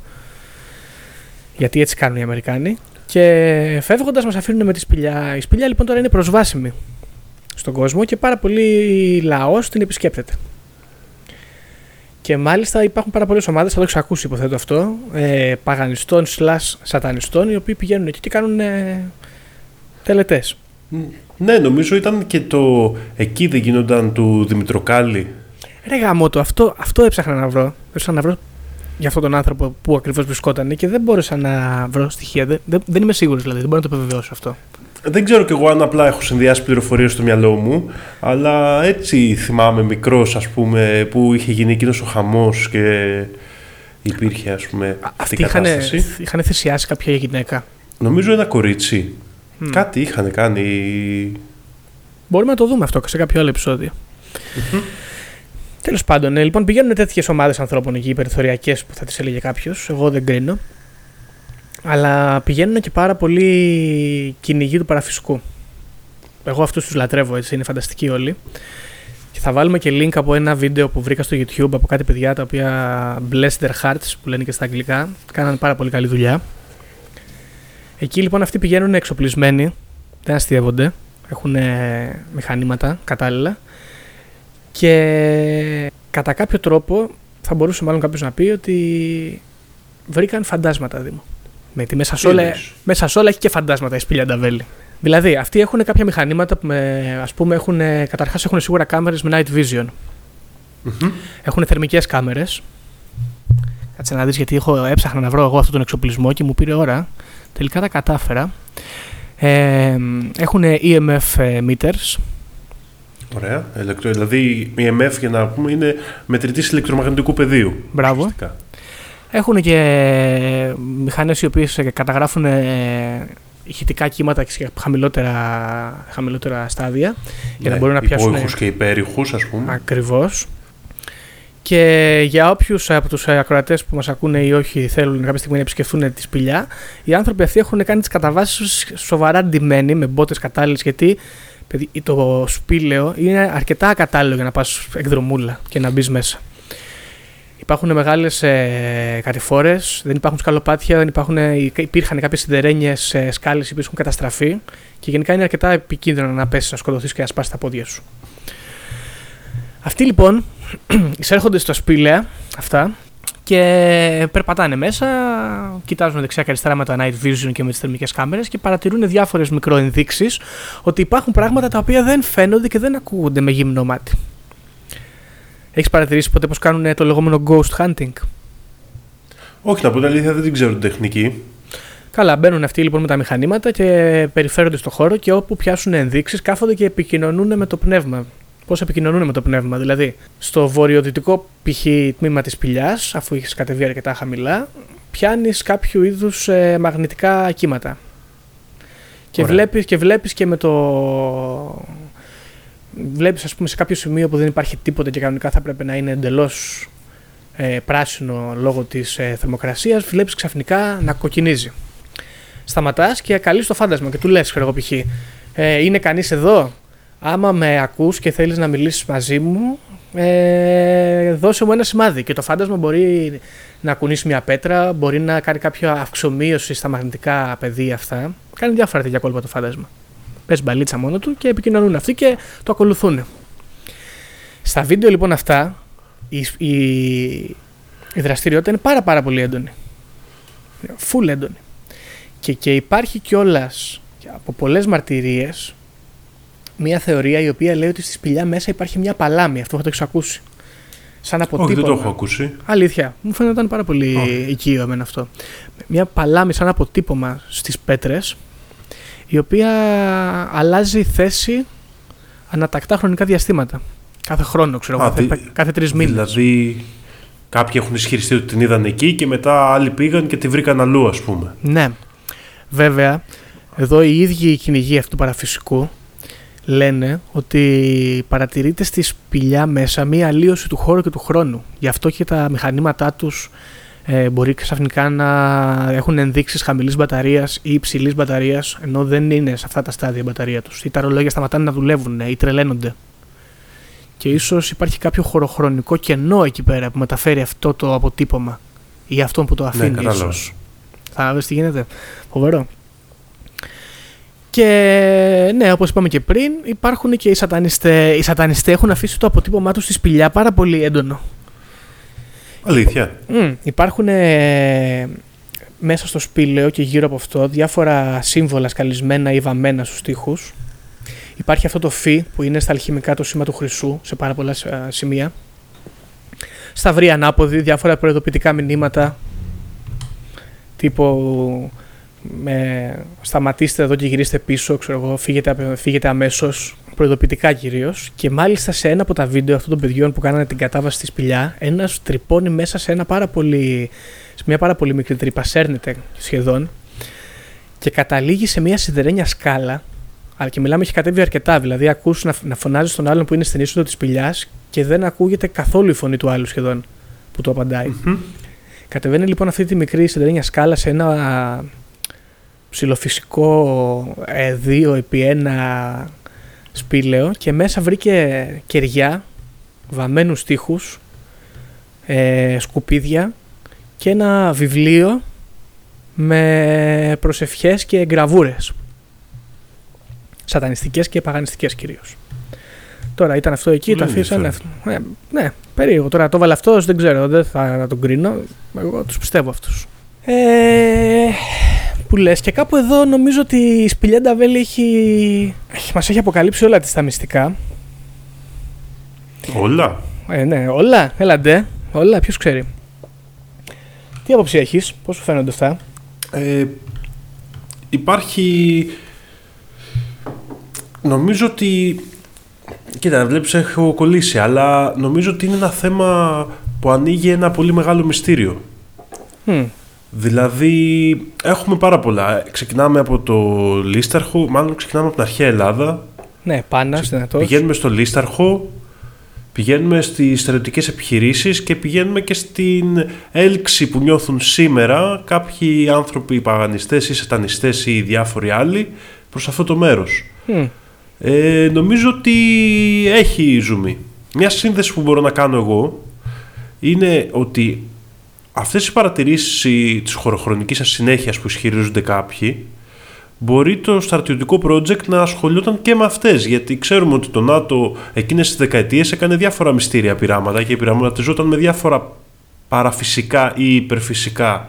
Γιατί έτσι κάνουν οι Αμερικάνοι. Και φεύγοντας, μας αφήνουν με τη σπηλιά. Η σπηλιά λοιπόν τώρα είναι προσβάσιμη στον κόσμο και πάρα πολύ λαός την επισκέπτεται. Και μάλιστα υπάρχουν πάρα πολλές ομάδες, θα το έχει ακούσει υποθέτω αυτό, ε, παγανιστών slash σατανιστών, οι οποίοι πηγαίνουν εκεί και κάνουν ε, τελετές. Ναι, νομίζω ήταν και το. Εκεί δεν γίνονταν του Δημητροκάλη. Ρε γάμο το, αυτό, αυτό έψαχνα να βρω. Έψαχνα να βρω για αυτόν τον άνθρωπο που ακριβώς βρισκόταν και δεν μπόρεσα να βρω στοιχεία. Δεν, δεν, είμαι σίγουρος δηλαδή, δεν μπορώ να το επιβεβαιώσω αυτό. Δεν ξέρω κι εγώ αν απλά έχω συνδυάσει πληροφορίες στο μυαλό μου, αλλά έτσι θυμάμαι μικρός, ας πούμε, που είχε γίνει εκείνος ο χαμός και υπήρχε, ας πούμε, αυτή η κατάσταση. Είχαν θυσιάσει κάποια γυναίκα. Νομίζω ένα κορίτσι. Κάτι είχαν κάνει. Μπορούμε να το δούμε αυτό σε κάποιο άλλο επεισόδιο. Mm-hmm. Τέλος πάντων, ε, λοιπόν, πηγαίνουν τέτοιες ομάδες ανθρώπων εκεί, περιθωριακές που θα τις έλεγε κάποιος. Εγώ δεν κρίνω. Αλλά πηγαίνουν και πάρα πολύ κυνηγοί του παραφυσικού. Εγώ αυτούς τους λατρεύω έτσι, είναι φανταστικοί όλοι. Και θα βάλουμε και link από ένα βίντεο που βρήκα στο YouTube από κάτι παιδιά τα οποία bless their hearts που λένε και στα αγγλικά. Κάνανε πάρα πολύ καλή δουλειά. Εκεί λοιπόν αυτοί πηγαίνουν εξοπλισμένοι, δεν αστείευονται, έχουν μηχανήματα κατάλληλα και κατά κάποιο τρόπο θα μπορούσε μάλλον κάποιος να πει ότι βρήκαν φαντάσματα Δήμο. Με τη μέσα, όλα, μέσα σε όλα έχει και φαντάσματα η σπηλιά Νταβέλη. Δηλαδή, αυτοί έχουν κάποια μηχανήματα που με, ας πούμε έχουν, καταρχάς έχουν σίγουρα κάμερες με night vision. Mm-hmm. Έχουν θερμικές κάμερες. Κάτσε να δεις γιατί έχω, έψαχνα να βρω εγώ αυτόν τον εξοπλισμό και μου πήρε ώρα. Τελικά τα κατάφερα. Ε, έχουν EMF ε, meters. Ωραία. Ελεκτρο, δηλαδή EMF για να πούμε είναι μετρητής ηλεκτρομαγνητικού πεδίου. Μπράβο. Έχουν και μηχανές οι οποίες ε, καταγράφουν ηχητικά κύματα σε χαμηλότερα, χαμηλότερα στάδια ναι, για να μπορούν να πιάσουν. Υπόηχους και υπέρηχους ας πούμε. Ακριβώς. Και για όποιους από τους ακροατές που μας ακούνε ή όχι θέλουν κάποια στιγμή να επισκεφθούν τη σπηλιά, οι άνθρωποι αυτοί έχουν κάνει τις καταβάσεις σοβαρά ντυμένοι με μπότες κατάλληλες. Γιατί το σπήλαιο είναι αρκετά ακατάλληλο για να πας εκδρομούλα και να μπεις μέσα. Υπάρχουν μεγάλες ε, κατηφόρες, δεν υπάρχουν σκαλοπάτια, δεν υπάρχουν, υπήρχαν κάποιες σιδερένιες ε, σκάλες που έχουν καταστραφεί και γενικά είναι αρκετά επικίνδυνο να πέσεις, να σκοτωθείς και να σπάσεις τα πόδια σου. Αυτοί λοιπόν εισέρχονται στα σπήλαια αυτά και περπατάνε μέσα, κοιτάζουν δεξιά και αριστερά με το night vision και με τις θερμικές κάμερες και παρατηρούν διάφορες μικροενδείξεις ότι υπάρχουν πράγματα τα οποία δεν φαίνονται και δεν ακούγονται με γύμνο μάτι. Έχεις παρατηρήσει ποτέ πώ κάνουν το λεγόμενο ghost hunting; Όχι, να πω την αλήθεια, δεν την ξέρω την τεχνική. Καλά, μπαίνουν αυτοί λοιπόν με τα μηχανήματα και περιφέρονται στο χώρο και όπου πιάσουν ενδείξεις κάθονται και επικοινωνούν με το πνεύμα πώς επικοινωνούν με το πνεύμα. Δηλαδή, στο βορειοδυτικό π.χ. τμήμα της πηλιά, αφού έχει κατεβεί αρκετά χαμηλά, πιάνεις κάποιο είδους ε, μαγνητικά κύματα. Και βλέπεις και, βλέπεις και με το. Βλέπεις, ας πούμε, σε κάποιο σημείο που δεν υπάρχει τίποτα και κανονικά θα πρέπει να είναι εντελώς ε, πράσινο λόγω της ε, θερμοκρασίας, βλέπεις ξαφνικά να κοκκινίζει. Σταματάς και καλεί το φάντασμα και του λες, ξέρω εγώ, π.χ. Ε, είναι κανείς εδώ, άμα με ακούς και θέλεις να μιλήσεις μαζί μου, ε, δώσε μου ένα σημάδι. Και το φάντασμα μπορεί να κουνήσει μια πέτρα, μπορεί να κάνει κάποια αυξομοίωση στα μαγνητικά πεδία αυτά. Κάνει διάφορα τέτοια κόλπα το φάντασμα. Πες μπαλίτσα μόνο του και επικοινωνούν αυτοί και το ακολουθούν. Στα βίντεο λοιπόν αυτά, η, η, η δραστηριότητα είναι πάρα πάρα πολύ έντονη. Φουλ έντονη. Και, και υπάρχει κιόλας από πολλές μαρτυρίες μια θεωρία η οποία λέει ότι στη σπηλιά μέσα υπάρχει μια παλάμη. Αυτό θα το έχει ακούσει. Σαν αποτύπωμα. Όχι, δεν το έχω ακούσει. Αλήθεια. Μου φαίνονταν πάρα πολύ oh. οικείο εμένα αυτό. Μια παλάμη σαν αποτύπωμα στις πέτρες, η οποία αλλάζει θέση ανατακτά χρονικά διαστήματα. Κάθε χρόνο, ξέρω εγώ. Κάθε, κάθε τρεις μήνες. Δηλαδή, Κάποιοι έχουν ισχυριστεί ότι την είδαν εκεί και μετά άλλοι πήγαν και τη βρήκαν αλλού, ας πούμε. Ναι. Βέβαια, εδώ οι ίδιοι οι κυνηγοί αυτού του παραφυσικού λένε ότι παρατηρείται στη σπηλιά μέσα μία αλλίωση του χώρου και του χρόνου. Γι' αυτό και τα μηχανήματά τους ε, μπορεί ξαφνικά να έχουν ενδείξεις χαμηλής μπαταρίας ή υψηλής μπαταρίας ενώ δεν είναι σε αυτά τα στάδια η μπαταρία τους. Ή τα ρολόγια σταματάνε να δουλεύουν ή τρελαίνονται. Και ίσως υπάρχει κάποιο χωροχρονικό κενό εκεί πέρα που μεταφέρει αυτό το αποτύπωμα ή αυτό που το αφήνει Ναι, κατάλαβα. ίσως. Θα δεις τι γίνεται. Φοβερό. Και ναι, όπως είπαμε και πριν, υπάρχουν και οι σατανιστές. Οι σατανιστές έχουν αφήσει το αποτύπωμά τους στη σπηλιά πάρα πολύ έντονο. Αλήθεια. Μμ, υπάρχουν ε, μέσα στο σπήλαιο και γύρω από αυτό διάφορα σύμβολα σκαλισμένα ή βαμμένα στους τοίχους. Υπάρχει αυτό το φι που είναι στα αλχημικά το σήμα του χρυσού σε πάρα πολλά ε, σημεία. Σταυροί ανάποδοι, διάφορα προειδοποιητικά μηνύματα τύπου με, σταματήστε εδώ και γυρίστε πίσω, ξέρω εγώ, φύγετε, απε- φύγετε αμέσως, προειδοποιητικά κυρίως. Και μάλιστα σε ένα από τα βίντεο αυτών των παιδιών που κάνανε την κατάβαση στη σπηλιά, ένας τρυπώνει μέσα σε, ένα πάρα πολύ, σε μια πάρα πολύ μικρή τρύπα, σέρνεται σχεδόν, και καταλήγει σε μια σιδερένια σκάλα. Αλλά και μιλάμε, έχει κατέβει αρκετά. Δηλαδή, ακούς να, να φωνάζει στον άλλον που είναι στην είσοδο της σπηλιάς και δεν ακούγεται καθόλου η φωνή του άλλου σχεδόν που του απαντάει. Μμμ. Κατεβαίνει λοιπόν αυτή τη μικρή σιδερένια σκάλα σε ένα ψιλοφυσικό ε, 2 επί 1 σπήλαιο και μέσα βρήκε κεριά, βαμμένους τοίχους, ε, σκουπίδια και ένα βιβλίο με προσευχές και γραβούρες. Σατανιστικές και παγανιστικές κυρίως. Τώρα ήταν αυτό εκεί, το Πολύ αφήσανε. ενδιαφέρον. Ε, ναι, περίεργο. Τώρα το βάλε αυτός, δεν ξέρω, δεν θα τον κρίνω. Εγώ τους πιστεύω αυτούς. Ε, που λες και κάπου εδώ νομίζω ότι η Σπηλιά Νταβέλη έχει, έχει, μας έχει αποκαλύψει όλα τις τα μυστικά. Όλα. Ε, ναι, όλα, έλαντε, όλα, ποιος ξέρει. Τι άποψη έχεις, πώς σου φαίνονται αυτά; Ε, υπάρχει... Νομίζω ότι... Κοίτα, βλέπεις έχω κολλήσει, αλλά νομίζω ότι είναι ένα θέμα που ανοίγει ένα πολύ μεγάλο μυστήριο. Μμ, Δηλαδή, έχουμε πάρα πολλά. Ξεκινάμε από το Λίσταρχο, μάλλον ξεκινάμε από την αρχαία Ελλάδα. ναι, Πάνας, δυνατός. Πηγαίνουμε στο Λίσταρχο, πηγαίνουμε στις στρατιωτικές επιχειρήσεις και πηγαίνουμε και στην έλξη που νιώθουν σήμερα κάποιοι άνθρωποι παγανιστές ή σατανιστές ή διάφοροι άλλοι προς αυτό το μέρος. Μμ, Ε, νομίζω ότι έχει ζουμί. Μια σύνδεση που μπορώ να κάνω εγώ είναι ότι αυτές οι παρατηρήσεις της χωροχρονικής ασυνέχειας που ισχυρίζονται κάποιοι μπορεί το στρατιωτικό project να ασχολιόταν και με αυτές γιατί ξέρουμε ότι το ΝΑΤΟ εκείνες τις δεκαετίες έκανε διάφορα μυστήρια πειράματα και πειραματιζόταν με διάφορα παραφυσικά ή υπερφυσικά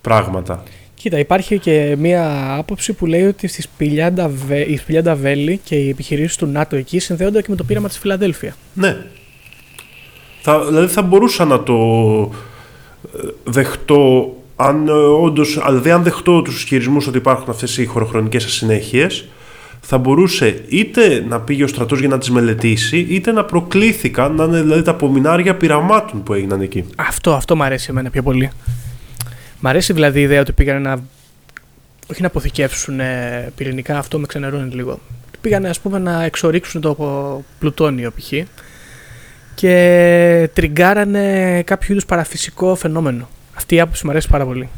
πράγματα. Κοίτα, υπάρχει και μία άποψη που λέει ότι στη Σπηλιά Νταβέ- η Σπηλιά Νταβέλη και οι επιχειρήσεις του ΝΑΤΟ εκεί συνδέονται και με το πείραμα της Φιλαδέλφια. Ναι. Θα, δηλαδή θα μπορούσα να το ε, δεχτώ αν ε, όντως, δηλαδή αν δεχτώ τους ισχυρισμούς ότι υπάρχουν αυτές οι χωροχρονικές ασυνέχειες θα μπορούσε είτε να πήγε ο στρατός για να τις μελετήσει είτε να προκλήθηκαν να είναι δηλαδή τα απομεινάρια πειραμάτων που έγιναν εκεί. Αυτό, αυτό μου αρέσει εμένα πιο πολύ. Μ' αρέσει δηλαδή η ιδέα ότι πήγανε να. Όχι να αποθηκεύσουν ε, πυρηνικά, αυτό με ξενερώνει λίγο. Πήγανε ας πούμε να εξορίξουν το πο- πλουτόνιο π.χ. και τριγκάρανε κάποιο είδους παραφυσικό φαινόμενο. Αυτή η άποψη μου αρέσει πάρα πολύ.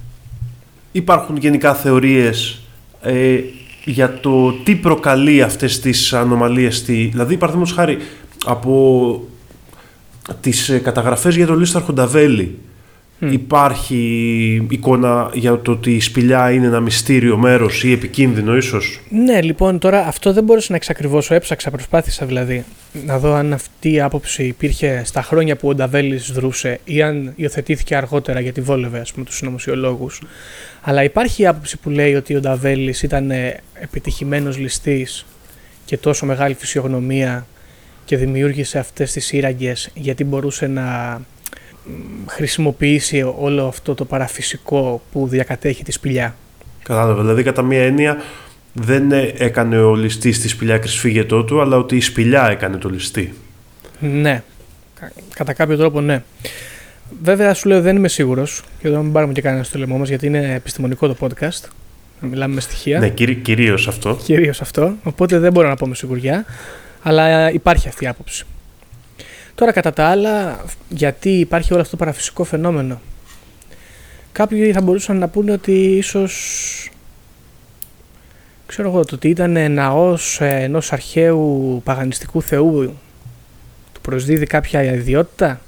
Υπάρχουν γενικά θεωρίες ε, για το τι προκαλεί αυτές τις ανομαλίες. Στη... Δηλαδή, παραδείγματος χάρη, από τις ε, καταγραφές για το Λίσταρχο Νταβέλη Μμ. υπάρχει εικόνα για το ότι η σπηλιά είναι ένα μυστήριο μέρος ή επικίνδυνο ίσως; Ναι, λοιπόν, τώρα αυτό δεν μπορούσα να εξακριβώσω. Έψαξα, προσπάθησα δηλαδή να δω αν αυτή η άποψη υπήρχε στα χρόνια που ο Νταβέλης δρούσε ή αν υιοθετήθηκε αργότερα γιατί βόλευε ας πούμε, τους συνωμοσιολόγου. Αλλά υπάρχει η άποψη που λέει ότι ο Νταβέλης ήταν επιτυχημένος ληστής και τόσο μεγάλη φυσιογνωμία και δημιούργησε αυτές τις σύραγγες γιατί μπορούσε να μ, χρησιμοποιήσει όλο αυτό το παραφυσικό που διακατέχει τη σπηλιά. Κατάλαβα. Δηλαδή, κατά μία έννοια, δεν ε, έκανε ο ληστής τη σπηλιά κρυσφύγετό του, αλλά ότι η σπηλιά έκανε το ληστή. Ναι, Κα- κατά κάποιο τρόπο ναι. Βέβαια, σου λέω δεν είμαι σίγουρος και εδώ μην πάρουμε και κανένα στο λαιμό μας γιατί είναι επιστημονικό το podcast. Να μιλάμε με στοιχεία. Ναι, κυρίως αυτό. Κυρίως αυτό. Οπότε δεν μπορώ να πω με σιγουριά. Αλλά υπάρχει αυτή η άποψη. Τώρα, κατά τα άλλα, γιατί υπάρχει όλο αυτό το παραφυσικό φαινόμενο. Κάποιοι θα μπορούσαν να πούνε ότι ίσως ξέρω εγώ, το ότι ήταν ναός ενός αρχαίου παγανιστικού θεού του προσδίδει κάποια ιδιότητα;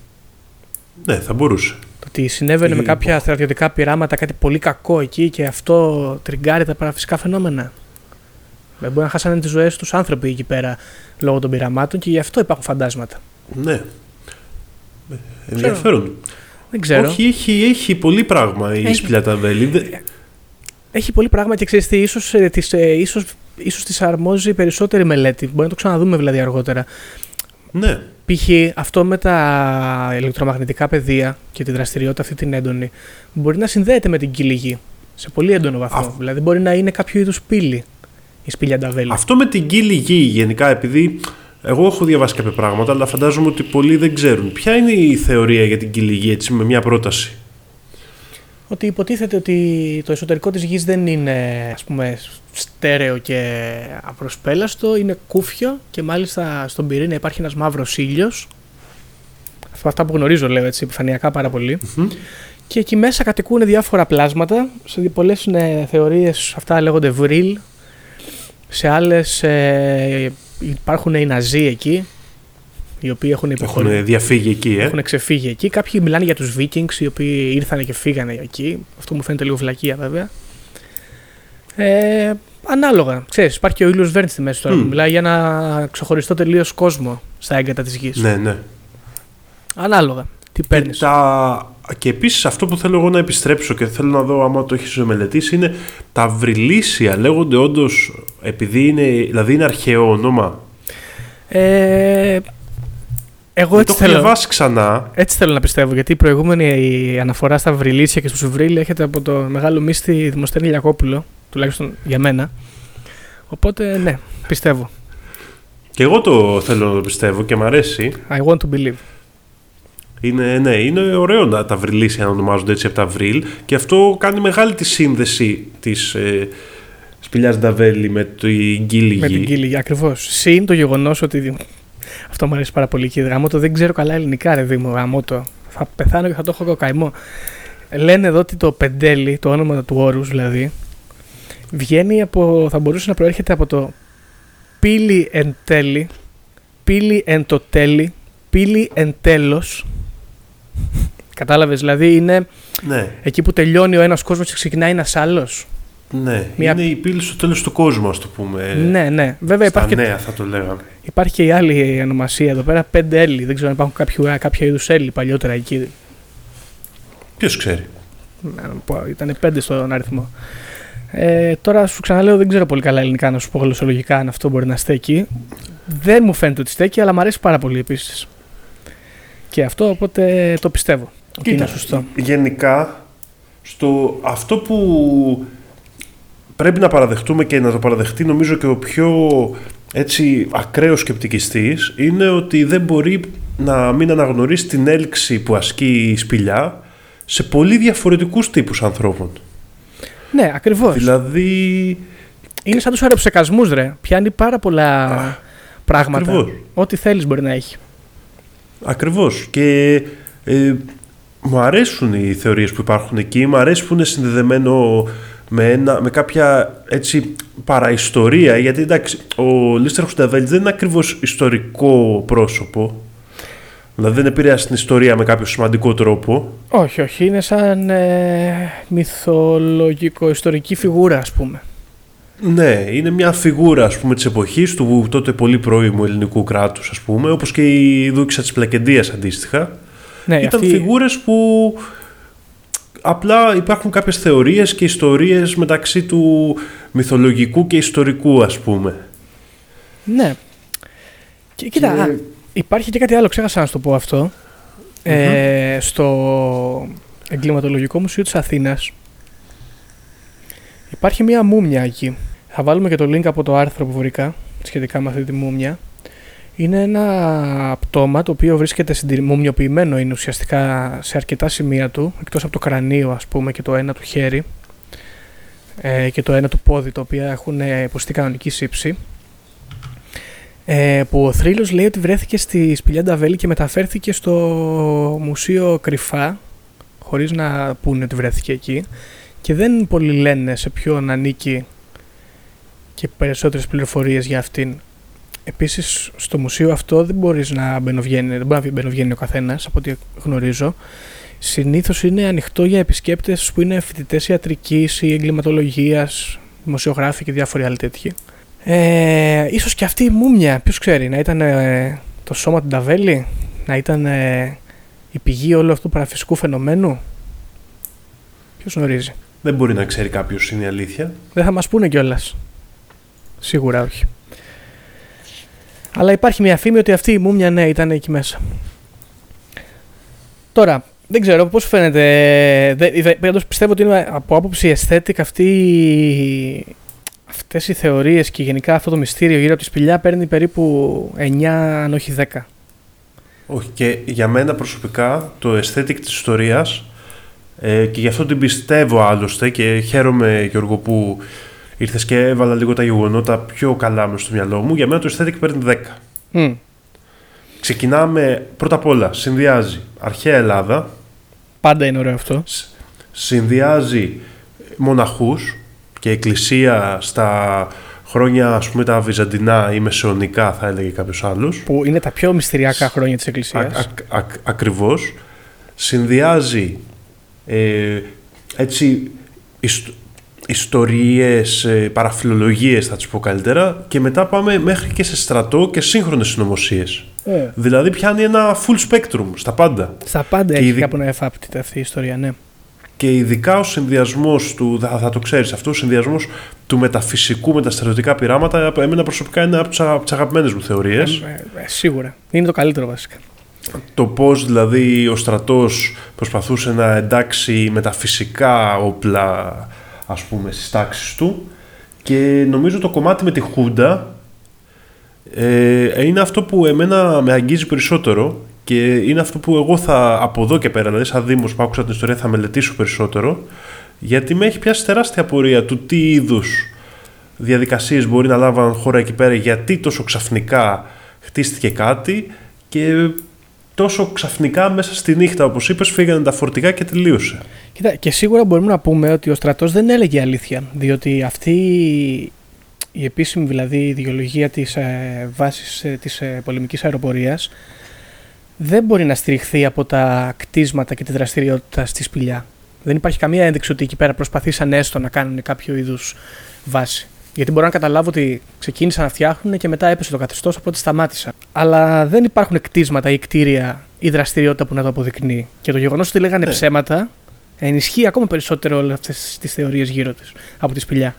Ναι, θα μπορούσε. Το ότι συνέβαινε με κάποια στρατιωτικά πειράματα κάτι πολύ κακό εκεί και αυτό τριγκάρει τα παραφυσικά φαινόμενα; Δεν μπορεί να χάσανε τις ζωές τους άνθρωποι εκεί πέρα λόγω των πειραμάτων και γι' αυτό υπάρχουν φαντάσματα. Ναι. Ενδιαφέρον. Δεν ξέρω. Όχι, έχει, έχει πολύ πράγμα η Σπηλιάτα Βέλη. Έχει πολύ πράγμα και ξέρεις τι, ίσως της, ίσως, ίσως της αρμόζει περισσότερη μελέτη. Μπορεί να το ξαναδούμε δηλαδή αργότερα. Ναι. Π.χ. αυτό με τα ηλεκτρομαγνητικά πεδία και τη δραστηριότητα αυτή την έντονη μπορεί να συνδέεται με την κύλη σε πολύ έντονο βαθμό. Α... Δηλαδή μπορεί να είναι κάποιο είδους πύλη η σπήλια Νταβέλη. Αυτό με την κύλη γη γενικά επειδή εγώ έχω διαβάσει κάποια πράγματα αλλά φαντάζομαι ότι πολλοί δεν ξέρουν. Ποια είναι η θεωρία για την κύλη γη έτσι με μια πρόταση; Ότι υποτίθεται ότι το εσωτερικό της γης δεν είναι ας πούμε στέρεο και απροσπέλαστο, είναι κούφιο και μάλιστα στον πυρήνα υπάρχει ένας μαύρος ήλιος. Αυτά που γνωρίζω λέω έτσι επιφανειακά πάρα Και εκεί μέσα κατοικούν διάφορα πλάσματα, σε πολλές είναι θεωρίες αυτά λέγονται βρύλ, σε άλλες ε, υπάρχουν οι Ναζί εκεί, οι οποίοι έχουν υποχωρήσει. Έχουν διαφύγει εκεί, ε; Έχουν ξεφύγει εκεί. Κάποιοι μιλάνε για τους Vikings, οι οποίοι ήρθαν και φύγανε εκεί. Αυτό μου φαίνεται λίγο βλακεία βέβαια. Ε, ανάλογα. Ξέρεις, υπάρχει και ο ήλιος Βέρν στη μέση τώρα mm. μιλάει για ένα ξεχωριστό τελείως κόσμο στα έγκατα της γης. Ναι, ναι. Ανάλογα. Τι παίρνεις. Και, τα... και επίσης αυτό που θέλω εγώ να επιστρέψω και θέλω να δω άμα το έχεις μελετήσει είναι τα βρυλίσια. Λέγονται όντως επειδή είναι, δηλαδή είναι αρχαίο όνομα. Ε, εγώ έτσι το έχω διαβάσει ξανά. Έτσι θέλω να πιστεύω, γιατί η προηγούμενη αναφορά στα βρυλίσια και στου βρύλ έρχεται από το μεγάλο μίστη Δημοσθένη Λιακόπουλο, τουλάχιστον για μένα. Οπότε ναι, πιστεύω. Και εγώ το θέλω να το πιστεύω και μ' αρέσει. I want to believe. Είναι, ναι, είναι ωραίο να τα βρυλίσια να ονομάζονται έτσι από τα βρύλ και αυτό κάνει μεγάλη τη σύνδεση της ε, σπηλιάς Νταβέλη με την Γκίλη Με την Γκίλη, ακριβώς. Συν το γεγονός ότι αυτό μου αρέσει πάρα πολύ και γαμώτο δεν ξέρω καλά ελληνικά, ρε Δήμο, γαμώτο. Θα πεθάνω και θα το έχω κοκαϊμό. Λένε εδώ ότι το πεντέλι, το όνομα του όρους δηλαδή, βγαίνει από, θα μπορούσε να προέρχεται από το πύλη εν τέλει, πύλη εν το τέλει, πύλη εν τέλος. Κατάλαβες, δηλαδή είναι ναι. εκεί που τελειώνει ο ένας κόσμος και ξεκινάει ένας άλλος. Ναι, Μια... είναι η πύλη στο τέλος του κόσμου, ας το πούμε. Ναι, ναι. Βέβαια Στα υπάρχει. νέα, θα το λέγαμε. Υπάρχει και η άλλη ονομασία εδώ πέρα, 5 Έλλη. Δεν ξέρω αν υπάρχουν κάποια, κάποια είδους Έλλη παλιότερα εκεί. Ποιος ξέρει; Ήταν 5 στον αριθμό. Ε, τώρα σου ξαναλέω, δεν ξέρω πολύ καλά ελληνικά να σου πω γλωσσολογικά αν αυτό μπορεί να στέκει. Δεν μου φαίνεται ότι στέκει, αλλά μου αρέσει πάρα πολύ επίσης. Και αυτό οπότε το πιστεύω. Κοίτα, είναι σωστό. Γενικά, στο αυτό που πρέπει να παραδεχτούμε και να το παραδεχτεί νομίζω και ο πιο έτσι ακραίος σκεπτικιστής είναι ότι δεν μπορεί να μην αναγνωρίσει την έλξη που ασκεί η σπηλιά σε πολύ διαφορετικούς τύπους ανθρώπων. Ναι, ακριβώς. Δηλαδή... Είναι σαν τους αεροψεκασμούς ρε. Πιάνει πάρα πολλά πράγματα. Ακριβώς. Ό,τι θέλεις μπορεί να έχει. Ακριβώς. Και ε, μου αρέσουν οι θεωρίες που υπάρχουν εκεί. Μου αρέσει που είναι συνδεδεμένο με, ένα, με κάποια έτσι παραιστορία, γιατί εντάξει, ο Λίστερ Χουσταβέλ δεν είναι ακριβώς ιστορικό πρόσωπο, δηλαδή δεν επηρεάζει την ιστορία με κάποιο σημαντικό τρόπο. Όχι, όχι, είναι σαν ε, μυθολογικό-ιστορική φιγούρα ας πούμε. Ναι, είναι μια φιγούρα ας πούμε της εποχής του τότε πολύ πρώιμου ελληνικού κράτους ας πούμε, όπως και η δούξα της Πλακεντίας αντίστοιχα. Ναι, Ήταν αυτή... φιγούρες που Απλά υπάρχουν κάποιες θεωρίες και ιστορίες μεταξύ του μυθολογικού και ιστορικού ας πούμε. Ναι. Και, κοίτα, υπάρχει και κάτι άλλο, ξέχασα να σου το πω αυτό. Ε, στο εγκληματολογικό μουσείο της Αθήνας υπάρχει μία μούμια εκεί. Θα βάλουμε και το link από το άρθρο που βρήκα σχετικά με αυτή τη μούμια. Είναι ένα πτώμα το οποίο βρίσκεται συντηρη- μουμιοποιημένο είναι ουσιαστικά σε αρκετά σημεία του, εκτός από το κρανίο ας πούμε και το ένα του χέρι ε, και το ένα του πόδι, τα οποία έχουν ε, υποστεί κανονική σύψη. Ε, που ο θρύλος λέει ότι βρέθηκε στη σπηλιά Νταβέλη και μεταφέρθηκε στο μουσείο Κρυφά, χωρίς να πούνε ότι βρέθηκε εκεί. Και δεν πολύ λένε σε ποιον ανήκει και περισσότερες πληροφορίες για αυτήν. Επίσης στο μουσείο αυτό δεν μπορείς να μπαινοβγαίνει, δεν μπορεί να μπαινοβγαίνει ο καθένας από ό,τι γνωρίζω. Συνήθως είναι ανοιχτό για επισκέπτες που είναι φοιτητές ιατρικής ή εγκληματολογίας, δημοσιογράφοι και διάφοροι άλλοι τέτοιοι. Ε, ίσως και αυτή η μούμια, ποιος ξέρει, να ήταν ε, το σώμα του Νταβέλη, να ήταν ε, η πηγή όλου αυτού του παραφυσικού φαινομένου. Ποιος γνωρίζει. Δεν μπορεί να ξέρει κάποιος είναι η αλήθεια. Δεν θα μας πούνε κιόλας. Σίγουρα όχι. Αλλά υπάρχει μια φήμη ότι αυτή η μούμια ναι ήταν εκεί μέσα. Τώρα, δεν ξέρω πώς σου φαίνεται. δε- δε- Πάντως πιστεύω ότι είναι από άποψη aesthetic αυτή, αυτές οι θεωρίες και γενικά αυτό το μυστήριο γύρω από τη σπηλιά παίρνει περίπου 9 αν όχι 10. Όχι, και για μένα προσωπικά το aesthetic της ιστορίας ε, και γι' αυτό την πιστεύω άλλωστε και χαίρομαι Γιώργο που ήρθες και έβαλα λίγο τα γεγονότα πιο καλά μες στο μυαλό μου. Για μένα το aesthetic παίρνει 10. Μμ. Ξεκινάμε πρώτα απ' όλα, συνδυάζει αρχαία Ελλάδα, Πάντα είναι ωραίο αυτό. σ- συνδυάζει μοναχούς και εκκλησία στα χρόνια ας πούμε τα βυζαντινά ή μεσαιωνικά θα έλεγε κάποιος άλλος. Που είναι τα πιο μυστηριακά χρόνια της Α, Εκκλησίας. α, α, ακριβώς. Συνδυάζει ε, έτσι ιστο, ιστορίες, ε, παραφιλολογίες θα τις πω καλύτερα και μετά πάμε μέχρι και σε στρατό και σύγχρονες συνωμοσίες. Ε, Δηλαδή πιάνει ένα full spectrum στα πάντα. Στα πάντα Και έχει ειδι- κάπου να εφάπτεται αυτή η ιστορία, ναι. Και ειδικά ο συνδυασμός του, θα, θα το ξέρεις αυτό, ο συνδυασμός του μεταφυσικού με τα στρατιωτικά πειράματα, από εμένα προσωπικά είναι από τις αγαπημένες μου θεωρίες. Ε, ε, σίγουρα. Είναι το καλύτερο βασικά. Το πώς δηλαδή ο στρατός προσπαθούσε να εντάξει μεταφυσικά όπλα, ας πούμε, στις τάξεις του. Και νομίζω το κομμάτι με τη Χούντα ε, είναι αυτό που εμένα με αγγίζει περισσότερο και είναι αυτό που εγώ θα από εδώ και πέρα, δηλαδή σαν Δήμος που άκουσα την ιστορία θα μελετήσω περισσότερο γιατί με έχει πιάσει τεράστια πορεία του τι είδους διαδικασίες μπορεί να λάβουν χώρα εκεί πέρα γιατί τόσο ξαφνικά χτίστηκε κάτι και τόσο ξαφνικά μέσα στη νύχτα όπως είπες φύγανε τα φορτηγά και τελείωσε. Κοίτα, και σίγουρα μπορούμε να πούμε ότι ο στρατός δεν έλεγε αλήθεια. Διότι αυτή η επίσημη δηλαδή ιδεολογία της ε, βάσης ε, της ε, πολεμικής αεροπορίας δεν μπορεί να στηριχθεί από τα κτίσματα και τη δραστηριότητα στη σπηλιά. Δεν υπάρχει καμία ένδειξη ότι εκεί πέρα προσπαθήσαν έστω να κάνουν κάποιο είδους βάση. Γιατί μπορώ να καταλάβω ότι ξεκίνησαν να φτιάχνουν και μετά έπεσε το καθεστώς, οπότε σταμάτησαν. Αλλά δεν υπάρχουν κτίσματα ή κτίρια ή δραστηριότητα που να το αποδεικνύει. Και το γεγονός ότι λέγανε Ναι. ψέματα ενισχύει ακόμα περισσότερο όλες αυτές τις θεωρίες γύρω τη από τη σπηλιά.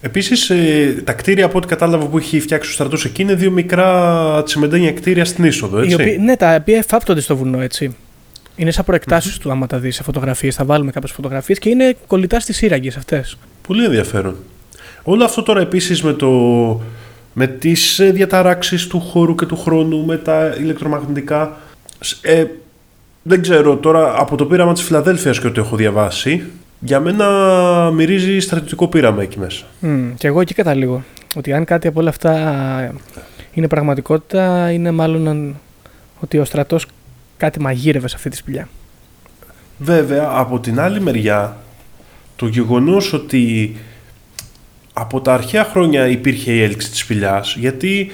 Επίσης ε, τα κτίρια από ό,τι κατάλαβα που έχει φτιάξει ο στρατός εκεί είναι δύο μικρά τσιμεντένια κτίρια στην είσοδο, Οι έτσι; οποίοι- ναι, τα οποία εφάπτονται στο βουνό, έτσι. Είναι σαν προεκτάσεις του, άμα τα δεις σε φωτογραφίες. Θα βάλουμε κάποιες φωτογραφίες και είναι κολλητά στις σύραγγες αυτές. Πολύ ενδιαφέρον. Όλο αυτό τώρα επίσης με, το, με τις ε, διαταράξεις του χώρου και του χρόνου, με τα ηλεκτρομαγνητικά. σ- Ε, δεν ξέρω τώρα από το πείραμα της Φιλαδέλφειας και ό,τι έχω διαβάσει. Για μένα μυρίζει στρατιωτικό πείραμα εκεί μέσα. Mm, και εγώ εκεί καταλήγω. Ότι αν κάτι από όλα αυτά είναι πραγματικότητα, είναι μάλλον αν- ότι ο στρατός κάτι μαγείρευε σε αυτή τη σπηλιά. Βέβαια, από την άλλη μεριά, το γεγονός ότι από τα αρχαία χρόνια υπήρχε η έλξη της σπηλιάς, γιατί,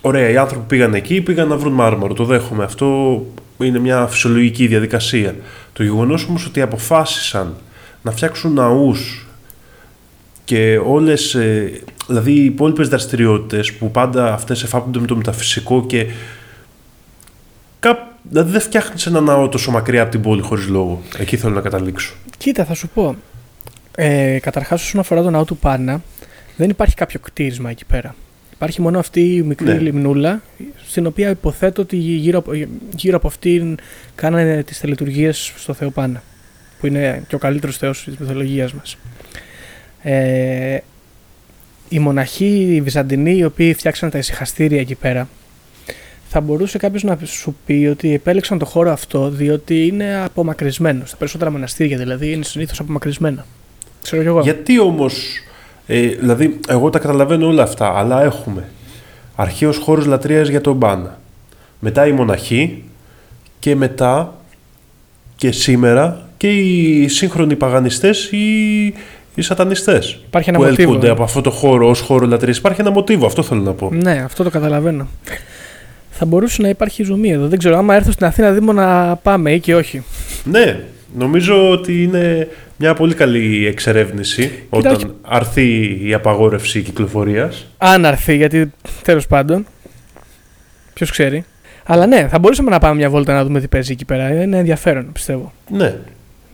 ωραία, οι άνθρωποι πήγαν εκεί, πήγαν να βρουν μάρμαρο, το δέχομαι, αυτό είναι μια φυσιολογική διαδικασία. Το γεγονός όμως ότι αποφάσισαν να φτιάξουν ναούς και όλες, ε, δηλαδή οι υπόλοιπες δραστηριότητες που πάντα αυτές εφάπτονται με το μεταφυσικό και κάπου, δηλαδή δεν φτιάχνεις ένα ναό τόσο μακριά από την πόλη χωρίς λόγο. Εκεί θέλω να καταλήξω. Κοίτα, θα σου πω. Ε, Καταρχάς, όσον αφορά τον ναό του Πάνα, δεν υπάρχει κάποιο κτίρισμα εκεί πέρα. Υπάρχει μόνο αυτή η μικρή Ναι. λιμνούλα, στην οποία υποθέτω ότι γύρω, από- γύρω από αυτήν κάνανε τις τελετουργίε στο Θεό Πάνα. Που είναι και ο καλύτερος Θεός της μυθολογίας μας. Ε, οι μοναχοί, οι Βυζαντινοί, οι οποίοι φτιάξαν τα ησυχαστήρια εκεί πέρα, θα μπορούσε κάποιος να σου πει ότι επέλεξαν το χώρο αυτό διότι είναι απομακρυσμένο. Στα περισσότερα μοναστήρια δηλαδή είναι συνήθως απομακρυσμένα. Ξέρω κι εγώ. Γιατί όμως. Ε, δηλαδή, εγώ τα καταλαβαίνω όλα αυτά, αλλά έχουμε αρχαίος χώρος λατρείας για τον Μπάνα. Μετά οι μοναχοί και μετά και σήμερα και οι σύγχρονοι παγανιστές ή οι σατανιστές Υπάρχει ένα που μοτίβο, έλκονται ναι. από αυτό το χώρο ως χώρο λατρείας. Υπάρχει ένα μοτίβο, αυτό θέλω να πω. Ναι, αυτό το καταλαβαίνω. Θα μπορούσε να υπάρχει ζουμί εδώ. Δεν ξέρω, άμα έρθω στην Αθήνα Δήμο να πάμε ή και όχι. Ναι, νομίζω ότι είναι μια πολύ καλή εξερεύνηση Κοίτα, όταν αρθεί η απαγόρευση κυκλοφορίας. Αν έρθει, γιατί τέλος πάντων. Ποιος ξέρει. Αλλά ναι, θα μπορούσαμε να πάμε μια βόλτα να δούμε τι παίζει εκεί πέρα. Είναι ενδιαφέρον, πιστεύω. Ναι.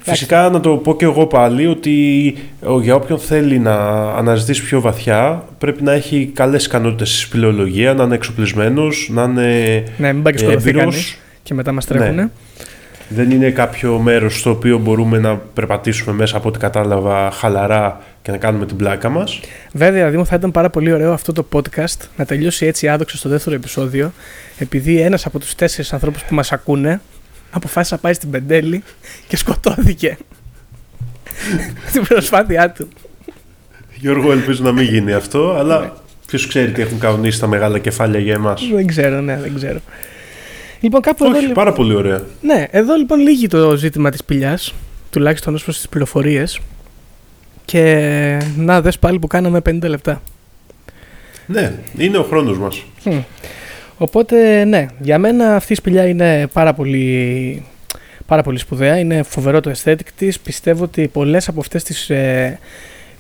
Φυσικά να το πω και εγώ πάλι ότι ο- για όποιον θέλει να αναζητήσει πιο βαθιά πρέπει να έχει καλές ικανότητες στη σπηλαιολογία, να είναι εξοπλισμένος, να είναι Ναι, μην πάει και σκοτωθεί έμπειρος. κανείς και μετά μας τρέχουνε. Ναι. Δεν είναι κάποιο μέρος στο οποίο μπορούμε να περπατήσουμε μέσα από ό,τι κατάλαβα χαλαρά και να κάνουμε την πλάκα μας. Βέβαια, Δήμο, θα ήταν πάρα πολύ ωραίο αυτό το podcast να τελειώσει έτσι άδοξα στο δεύτερο επεισόδιο, επειδή ένας από τους τέσσερις ανθρώπους που μας ακούνε αποφάσισε να πάει στην Πεντέλη και σκοτώθηκε. στην προσπάθειά του. Γιώργο, ελπίζω να μην γίνει αυτό, Ναι. αλλά ποιος ξέρει τι έχουν κανονίσει τα μεγάλα κεφάλια για εμάς. δεν ξέρω, ναι, δεν ξέρω. Λοιπόν, κάπου εδώ. Όχι, λι- πάρα πολύ ωραία. Ναι, εδώ λοιπόν λύγει το ζήτημα της πηλιάς, τουλάχιστον ως προς τις πληροφορίες. Και να δες πάλι που κάναμε 50 λεπτά. Ναι, είναι ο χρόνος μας. Μμ. Οπότε, ναι, για μένα αυτή η σπηλιά είναι πάρα πολύ, πάρα πολύ σπουδαία. Είναι φοβερό το aesthetic της. Πιστεύω ότι πολλές από αυτές τις ε,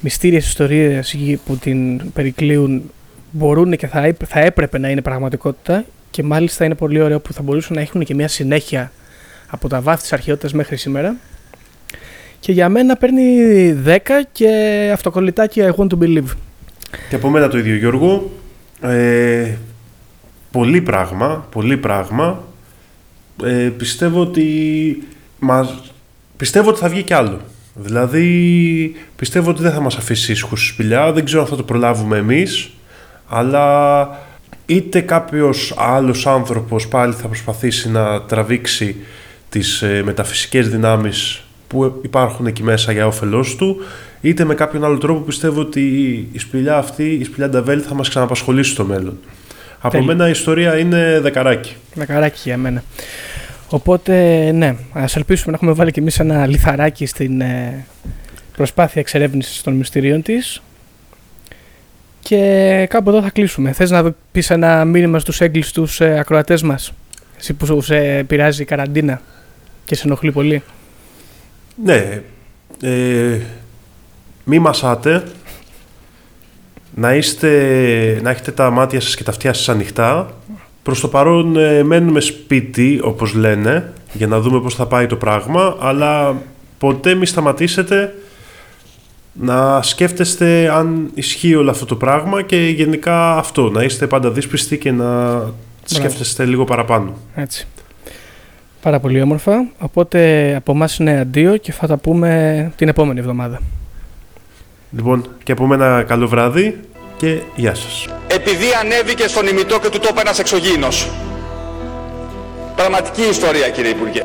μυστήριες ιστορίες γη- που την περικλείουν μπορούν και θα, έπ- θα έπρεπε να είναι πραγματικότητα και μάλιστα είναι πολύ ωραίο που θα μπορούσαν να έχουν και μια συνέχεια από τα βάθη της αρχαιότητας μέχρι σήμερα. Και για μένα παίρνει 10 και αυτοκολλητάκι I want to believe. Και από μένα το ίδιο Γιώργο. Ε, πολύ πράγμα, πολύ πράγμα. Ε, πιστεύω ότι μας, πιστεύω ότι θα βγει κι άλλο. Δηλαδή, πιστεύω ότι δεν θα μας αφήσει ήσυχους στη σπηλιά. Δεν ξέρω αν θα το προλάβουμε εμείς. Αλλά είτε κάποιος άλλος άνθρωπος πάλι θα προσπαθήσει να τραβήξει τις ε, μεταφυσικές δυνάμεις που υπάρχουν εκεί μέσα για όφελός του είτε με κάποιον άλλο τρόπο πιστεύω ότι η σπηλιά αυτή, η σπηλιά Νταβέλ θα μας ξαναπασχολήσει στο μέλλον. Από Τέλεια. μένα η ιστορία είναι δεκαράκι. Μακαράκι για μένα. Οπότε, ναι, ας ελπίσουμε να έχουμε βάλει κι εμείς ένα λιθαράκι στην ε, προσπάθεια εξερεύνησης των μυστηρίων της. Και κάπου εδώ θα κλείσουμε. Θες να πεις ένα μήνυμα στους έγκλειστους ε, ακροατές μας, εσύ που σε πειράζει η καραντίνα και σε ενοχλεί πολύ; Ναι, ε, μη μασάτε, να, είστε, να έχετε τα μάτια σας και τα αυτιά σας ανοιχτά. Προς το παρόν ε, μένουμε σπίτι, όπως λένε, για να δούμε πώς θα πάει το πράγμα, αλλά ποτέ μη σταματήσετε να σκέφτεστε αν ισχύει όλο αυτό το πράγμα και γενικά αυτό, να είστε πάντα δύσπιστοι και να σκέφτεστε λίγο παραπάνω. Έτσι. Πάρα πολύ όμορφα. Οπότε από εμάς είναι αντίο και θα τα πούμε την επόμενη εβδομάδα. Λοιπόν, και από μένα καλό βράδυ και γεια σας. Επειδή ανέβηκε στον ημιτό και του το είπε ένας εξωγήινος. Πραγματική ιστορία κύριε Υπουργέ.